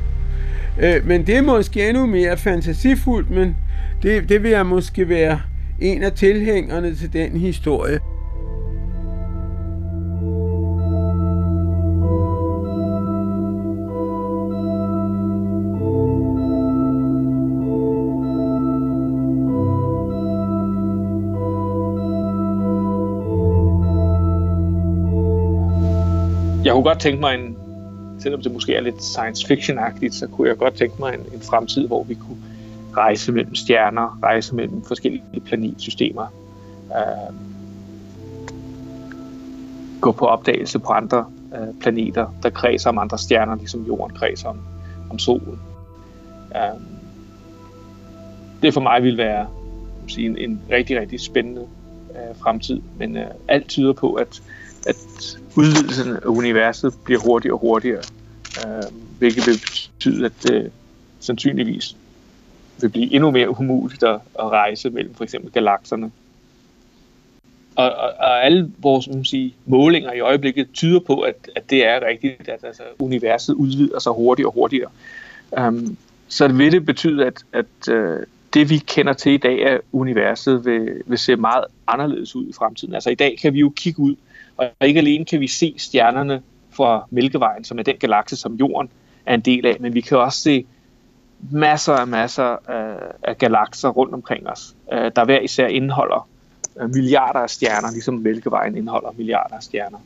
S3: Øh, men det er måske endnu mere fantasifuldt, men det, det vil jeg måske være en af tilhængerne til den historie.
S4: Godt tænke mig en, selvom det måske er lidt science fiction-agtigt, så kunne jeg godt tænke mig en, en fremtid, hvor vi kunne rejse mellem stjerner, rejse mellem forskellige planetsystemer, øh, gå på opdagelse på andre øh, planeter, der kredser om andre stjerner, ligesom jorden kredser om, om solen. Øh, det for mig vil være sige, en, en rigtig, rigtig spændende øh, fremtid, men øh, alt tyder på, at, at udvidelsen af universet bliver hurtigere og hurtigere, øh, hvilket vil betyde, at det sandsynligvis vil blive endnu mere umuligt at, at rejse mellem for eksempel galakserne. Og, og, og alle vores man sige, målinger i øjeblikket tyder på, at, at det er rigtigt, at altså, universet udvider sig hurtigere og hurtigere. Um, så vil det betyde, at, at uh, det vi kender til i dag af universet vil, vil se meget anderledes ud i fremtiden. Altså i dag kan vi jo kigge ud, og ikke alene kan vi se stjernerne fra Mælkevejen, som er den galakse, som Jorden er en del af, men vi kan også se masser og masser af, galakser rundt omkring os, øh, der hver især indeholder øh, milliarder af stjerner, ligesom Mælkevejen indeholder milliarder af stjerner.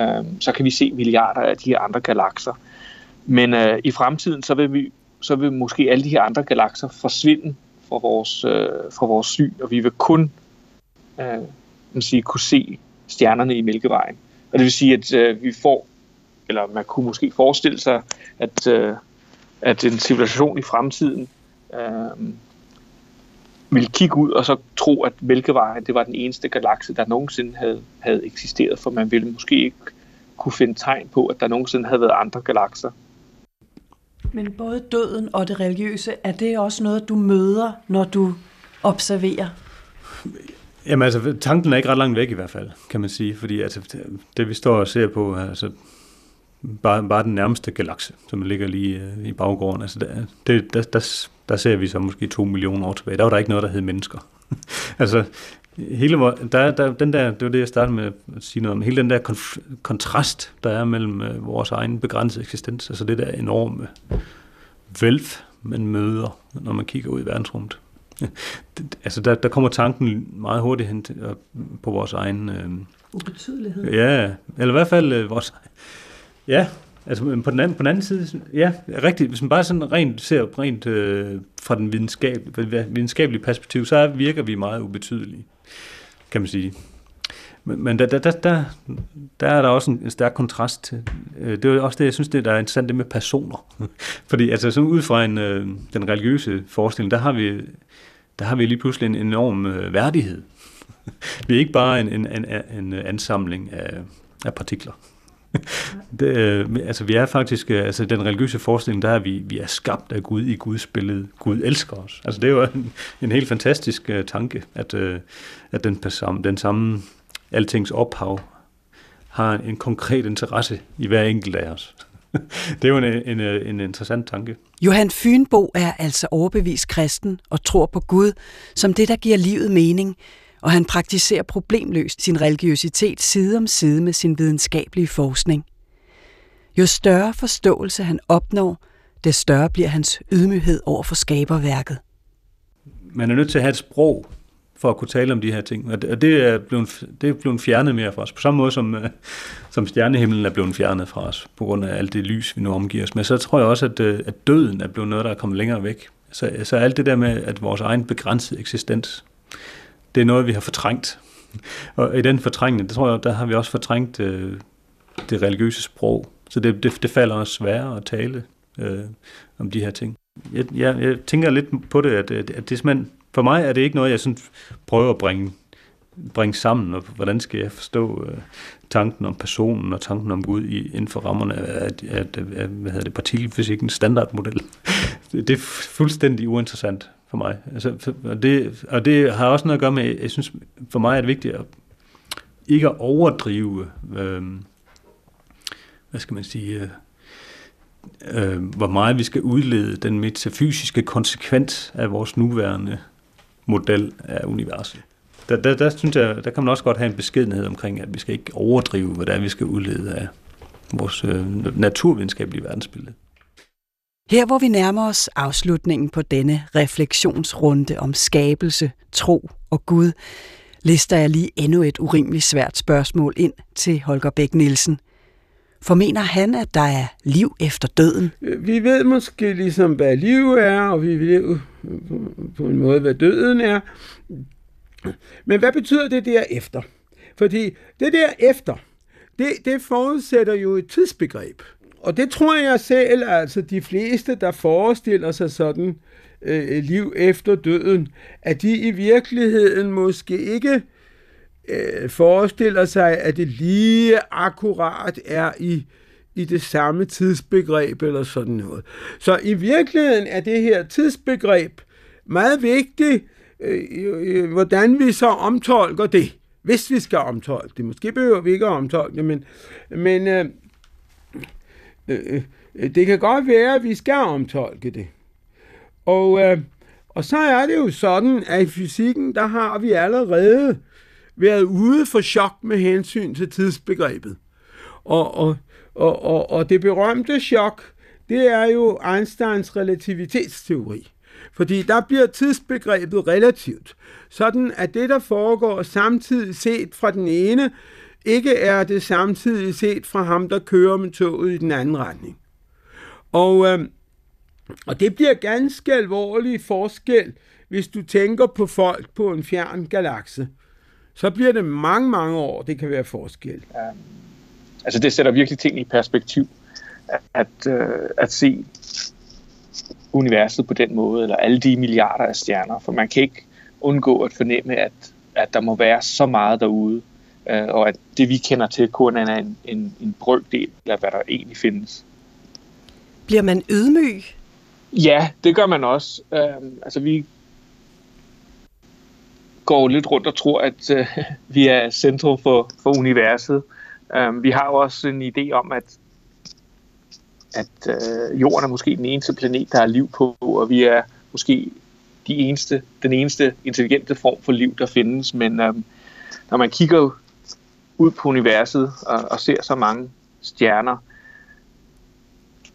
S4: Øh, så kan vi se milliarder af de her andre galakser. Men øh, i fremtiden, så vil, vi, så vil måske alle de her andre galakser forsvinde fra vores, øh, fra vores syn, og vi vil kun øh, man sige, kunne se stjernerne i Mælkevejen. Og det vil sige, at øh, vi får, eller man kunne måske forestille sig, at, øh, at en civilisation i fremtiden øh, ville kigge ud og så tro, at Mælkevejen det var den eneste galakse, der nogensinde havde, havde eksisteret, for man ville måske ikke kunne finde tegn på, at der nogensinde havde været andre galakser.
S2: Men både døden og det religiøse, er det også noget, du møder, når du observerer?
S7: Jamen altså, tanken er ikke ret langt væk i hvert fald, kan man sige, fordi altså, det vi står og ser på, altså, bare, bare den nærmeste galakse, som ligger lige øh, i baggården, altså, der, det, der, der, der ser vi så måske to millioner år tilbage. Der var der ikke noget, der hed mennesker. altså, hele, der, der, den der, det var det, jeg startede med at sige noget om, hele den der konf- kontrast, der er mellem øh, vores egen begrænsede eksistens, altså det der enorme øh, vælf, man møder, når man kigger ud i verdensrummet altså der, der kommer tanken meget hurtigt hen til, øh, på vores egen... Øh,
S2: Ubetydelighed.
S7: Ja, eller i hvert fald øh, vores... Ja, altså på den, anden, på den anden side, ja, rigtigt. Hvis man bare sådan rent ser rent øh, fra den videnskab, videnskabelige perspektiv, så virker vi meget ubetydelige, kan man sige. Men, men der, der, der, der, der er der også en, en stærk kontrast til. Øh, det er også det, jeg synes, det der er interessant, det med personer. Fordi altså, sådan ud fra en, øh, den religiøse forestilling, der har vi der har vi lige pludselig en enorm øh, værdighed. vi er ikke bare en, en, en, en ansamling af, af partikler. det, øh, altså vi er faktisk, øh, altså den religiøse forestilling, der er vi, vi er skabt af Gud i Guds billede. Gud elsker os. Altså det er jo en, en helt fantastisk uh, tanke, at, uh, at den, den samme altings ophav har en, en konkret interesse i hver enkelt af os. Det er jo en, en, en interessant tanke.
S2: Johan Fynbo er altså overbevist kristen og tror på Gud som det, der giver livet mening, og han praktiserer problemløst sin religiøsitet side om side med sin videnskabelige forskning. Jo større forståelse han opnår, des større bliver hans ydmyghed over for skaberværket.
S7: Man er nødt til at have et sprog, for at kunne tale om de her ting. Og det er blevet, det er blevet fjernet mere fra os, på samme måde som, øh, som stjernehimlen er blevet fjernet fra os, på grund af alt det lys, vi nu omgiver os med. Så tror jeg også, at, øh, at døden er blevet noget, der er kommet længere væk. Så, så alt det der med, at vores egen begrænsede eksistens, det er noget, vi har fortrængt. Og i den fortrængning, det tror jeg, der har vi også fortrængt øh, det religiøse sprog. Så det, det, det falder også sværere at tale øh, om de her ting. Jeg, jeg, jeg tænker lidt på det, at, at det er simpelthen for mig er det ikke noget, jeg sådan prøver at bringe, bringe sammen, og hvordan skal jeg forstå øh, tanken om personen og tanken om Gud i, inden for rammerne af, af, af hvad hedder det, partikelfysikkens standardmodel. det er fuldstændig uinteressant for mig. Altså, og, det, og det har også noget at gøre med, jeg synes, for mig er det vigtigt at ikke at overdrive, øh, hvad skal man sige, øh, øh, hvor meget vi skal udlede den metafysiske konsekvens af vores nuværende model af universet. Der, der, der synes jeg, der kan man også godt have en beskedenhed omkring, at vi skal ikke overdrive, er, vi skal udlede af vores øh, naturvidenskabelige verdensbillede.
S2: Her hvor vi nærmer os afslutningen på denne refleksionsrunde om skabelse, tro og Gud, lister jeg lige endnu et urimeligt svært spørgsmål ind til Holger Bæk Nielsen. For mener han, at der er liv efter døden?
S3: Vi ved måske ligesom, hvad liv er, og vi ved på en måde, hvad døden er. Men hvad betyder det der efter? Fordi det der efter, det, det forudsætter jo et tidsbegreb. Og det tror jeg selv, altså de fleste, der forestiller sig sådan øh, liv efter døden, at de i virkeligheden måske ikke øh, forestiller sig, at det lige akkurat er i, i det samme tidsbegreb eller sådan noget. Så i virkeligheden er det her tidsbegreb meget vigtigt, øh, hvordan vi så omtolker det, hvis vi skal omtolke det. Måske behøver vi ikke at omtolke det, men, men øh, øh, øh, det kan godt være, at vi skal omtolke det. Og, øh, og så er det jo sådan, at i fysikken, der har vi allerede været ude for chok med hensyn til tidsbegrebet. Og, og, og, og, og det berømte chok, det er jo Einsteins relativitetsteori. Fordi der bliver tidsbegrebet relativt, sådan at det, der foregår samtidig set fra den ene, ikke er det samtidig set fra ham, der kører med toget i den anden retning. Og, øh, og det bliver ganske alvorlig forskel, hvis du tænker på folk på en fjern galakse. Så bliver det mange, mange år, det kan være forskel. Ja.
S4: Altså det sætter virkelig ting i perspektiv, at, at, øh, at se universet på den måde, eller alle de milliarder af stjerner, for man kan ikke undgå at fornemme, at, at der må være så meget derude, øh, og at det vi kender til kun er en, en, en brøkdel af, hvad der egentlig findes.
S2: Bliver man ydmyg?
S4: Ja, det gør man også. Øh, altså vi går lidt rundt og tror, at øh, vi er centrum for, for universet. Øh, vi har jo også en idé om, at at øh, jorden er måske den eneste planet, der er liv på, og vi er måske de eneste, den eneste intelligente form for liv, der findes. Men øh, når man kigger ud på universet og, og ser så mange stjerner,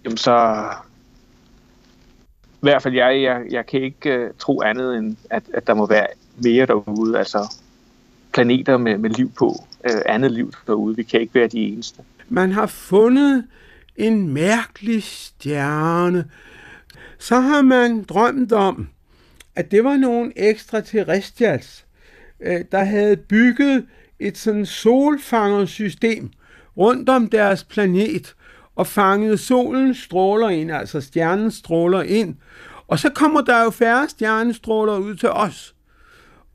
S4: jamen så i hvert fald jeg, jeg, jeg kan ikke uh, tro andet end, at, at der må være mere derude, altså planeter med, med liv på, øh, andet liv derude. Vi kan ikke være de eneste.
S3: Man har fundet en mærkelig stjerne. Så har man drømt om, at det var nogle extraterrestrials, øh, der havde bygget et sådan solfangersystem rundt om deres planet og fanget solens stråler ind, altså stjernens stråler ind. Og så kommer der jo færre stjernestråler ud til os.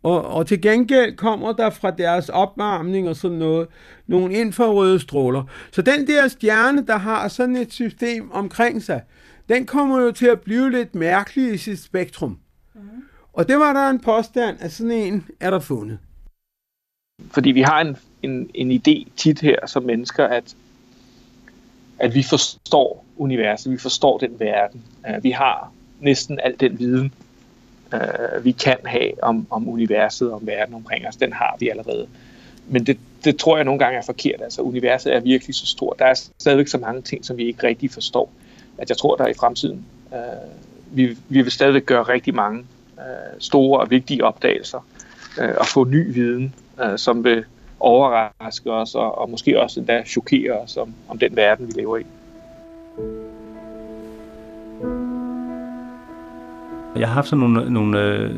S3: Og, og til gengæld kommer der fra deres opvarmning og sådan noget, nogle infrarøde stråler. Så den der stjerne, der har sådan et system omkring sig, den kommer jo til at blive lidt mærkelig i sit spektrum. Mm. Og det var der en påstand, at sådan en er der fundet.
S4: Fordi vi har en, en, en idé tit her som mennesker, at, at vi forstår universet, vi forstår den verden. Vi har næsten al den viden, øh, vi kan have om, om universet og om verden omkring os, den har vi allerede. Men det, det tror jeg nogle gange er forkert. Altså, universet er virkelig så stort. Der er stadigvæk så mange ting, som vi ikke rigtig forstår, at jeg tror, der i fremtiden, øh, vi, vi vil stadigvæk gøre rigtig mange øh, store og vigtige opdagelser øh, og få ny viden, øh, som vil overraske os og, og måske også endda chokere os om, om den verden, vi lever i.
S7: Jeg har haft sådan nogle, nogle øh,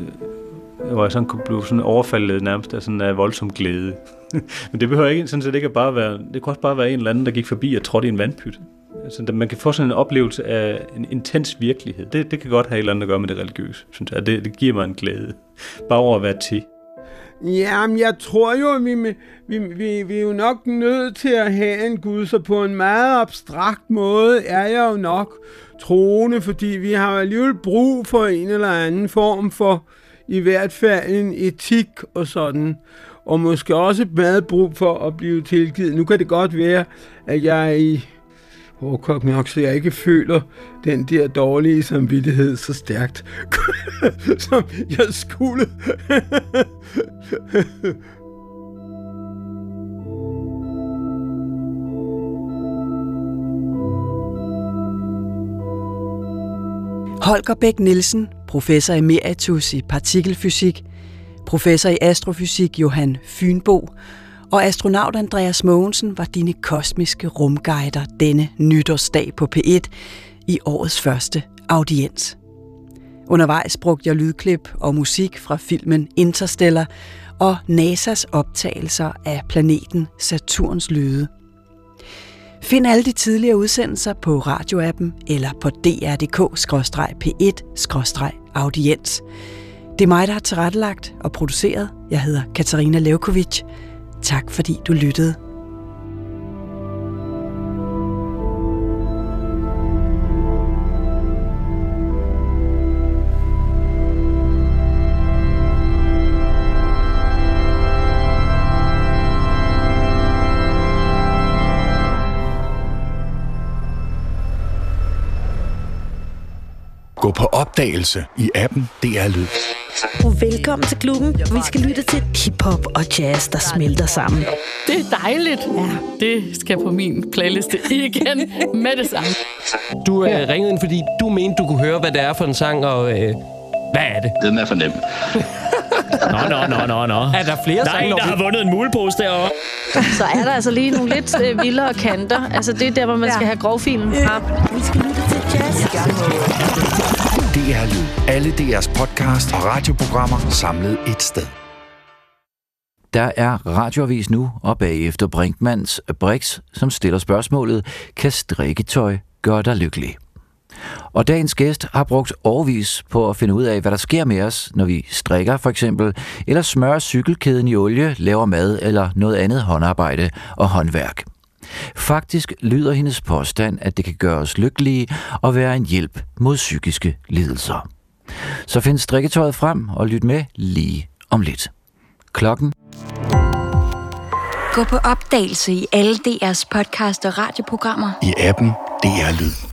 S7: hvor jeg sådan kunne blive sådan overfaldet nærmest af sådan en voldsom glæde. Men det behøver ikke sådan set ikke at bare være, det kan også bare være en eller anden, der gik forbi og trådte i en vandpyt. Altså, man kan få sådan en oplevelse af en intens virkelighed. Det, det kan godt have et eller andet at gøre med det religiøse, synes jeg. Det, det giver mig en glæde. Bare over at være til.
S3: Jamen, jeg tror jo, at vi, vi, vi, vi er jo nok nødt til at have en Gud, så på en meget abstrakt måde er jeg jo nok troende, fordi vi har alligevel brug for en eller anden form for i hvert fald en etik og sådan, og måske også meget brug for at blive tilgivet. Nu kan det godt være, at jeg i hårdkogt nok, så jeg ikke føler den der dårlige samvittighed så stærkt, som jeg skulle.
S2: Holger Bæk Nielsen, professor emeritus i partikelfysik, professor i astrofysik Johan Fynbo og astronaut Andreas Mogensen var dine kosmiske rumguider denne nytårsdag på P1 i årets første audiens. Undervejs brugte jeg lydklip og musik fra filmen Interstellar og NASA's optagelser af planeten Saturns lyde. Find alle de tidligere udsendelser på radioappen eller på dr.dk-p1-audiens. Det er mig, der har tilrettelagt og produceret. Jeg hedder Katarina Levkovic. Tak fordi du lyttede.
S12: Gå på opdagelse i appen DR Lyd.
S13: Velkommen til klubben. Vi skal lytte til hiphop og jazz, der smelter sammen.
S14: Det er dejligt. Ja. Det skal på min playliste igen med det samme.
S15: Du øh, ringede ind, fordi du mente, du kunne høre, hvad det er for en sang, og øh, hvad er det?
S16: Den er for nem.
S17: Nå, nå, nå, nå, nå.
S15: Er der flere
S17: Der er
S15: sange?
S17: en, der har vundet en mulepose derovre.
S13: Så er der altså lige nogle lidt øh, vildere kanter. Altså det er der, hvor man skal have grovfilen fra. Vi skal lytte til jazz.
S12: DR Lyd. Alle DR's podcast og radioprogrammer samlet et sted.
S18: Der er radioavis nu, og bagefter Brinkmans Brix, som stiller spørgsmålet, kan strikketøj gøre dig lykkelig? Og dagens gæst har brugt årvis på at finde ud af, hvad der sker med os, når vi strikker for eksempel, eller smører cykelkæden i olie, laver mad eller noget andet håndarbejde og håndværk. Faktisk lyder hendes påstand, at det kan gøre os lykkelige og være en hjælp mod psykiske lidelser. Så find strikketøjet frem og lyt med lige om lidt. Klokken
S19: Gå på opdagelse i alle DR's podcast og radioprogrammer.
S12: I appen DR Lyd.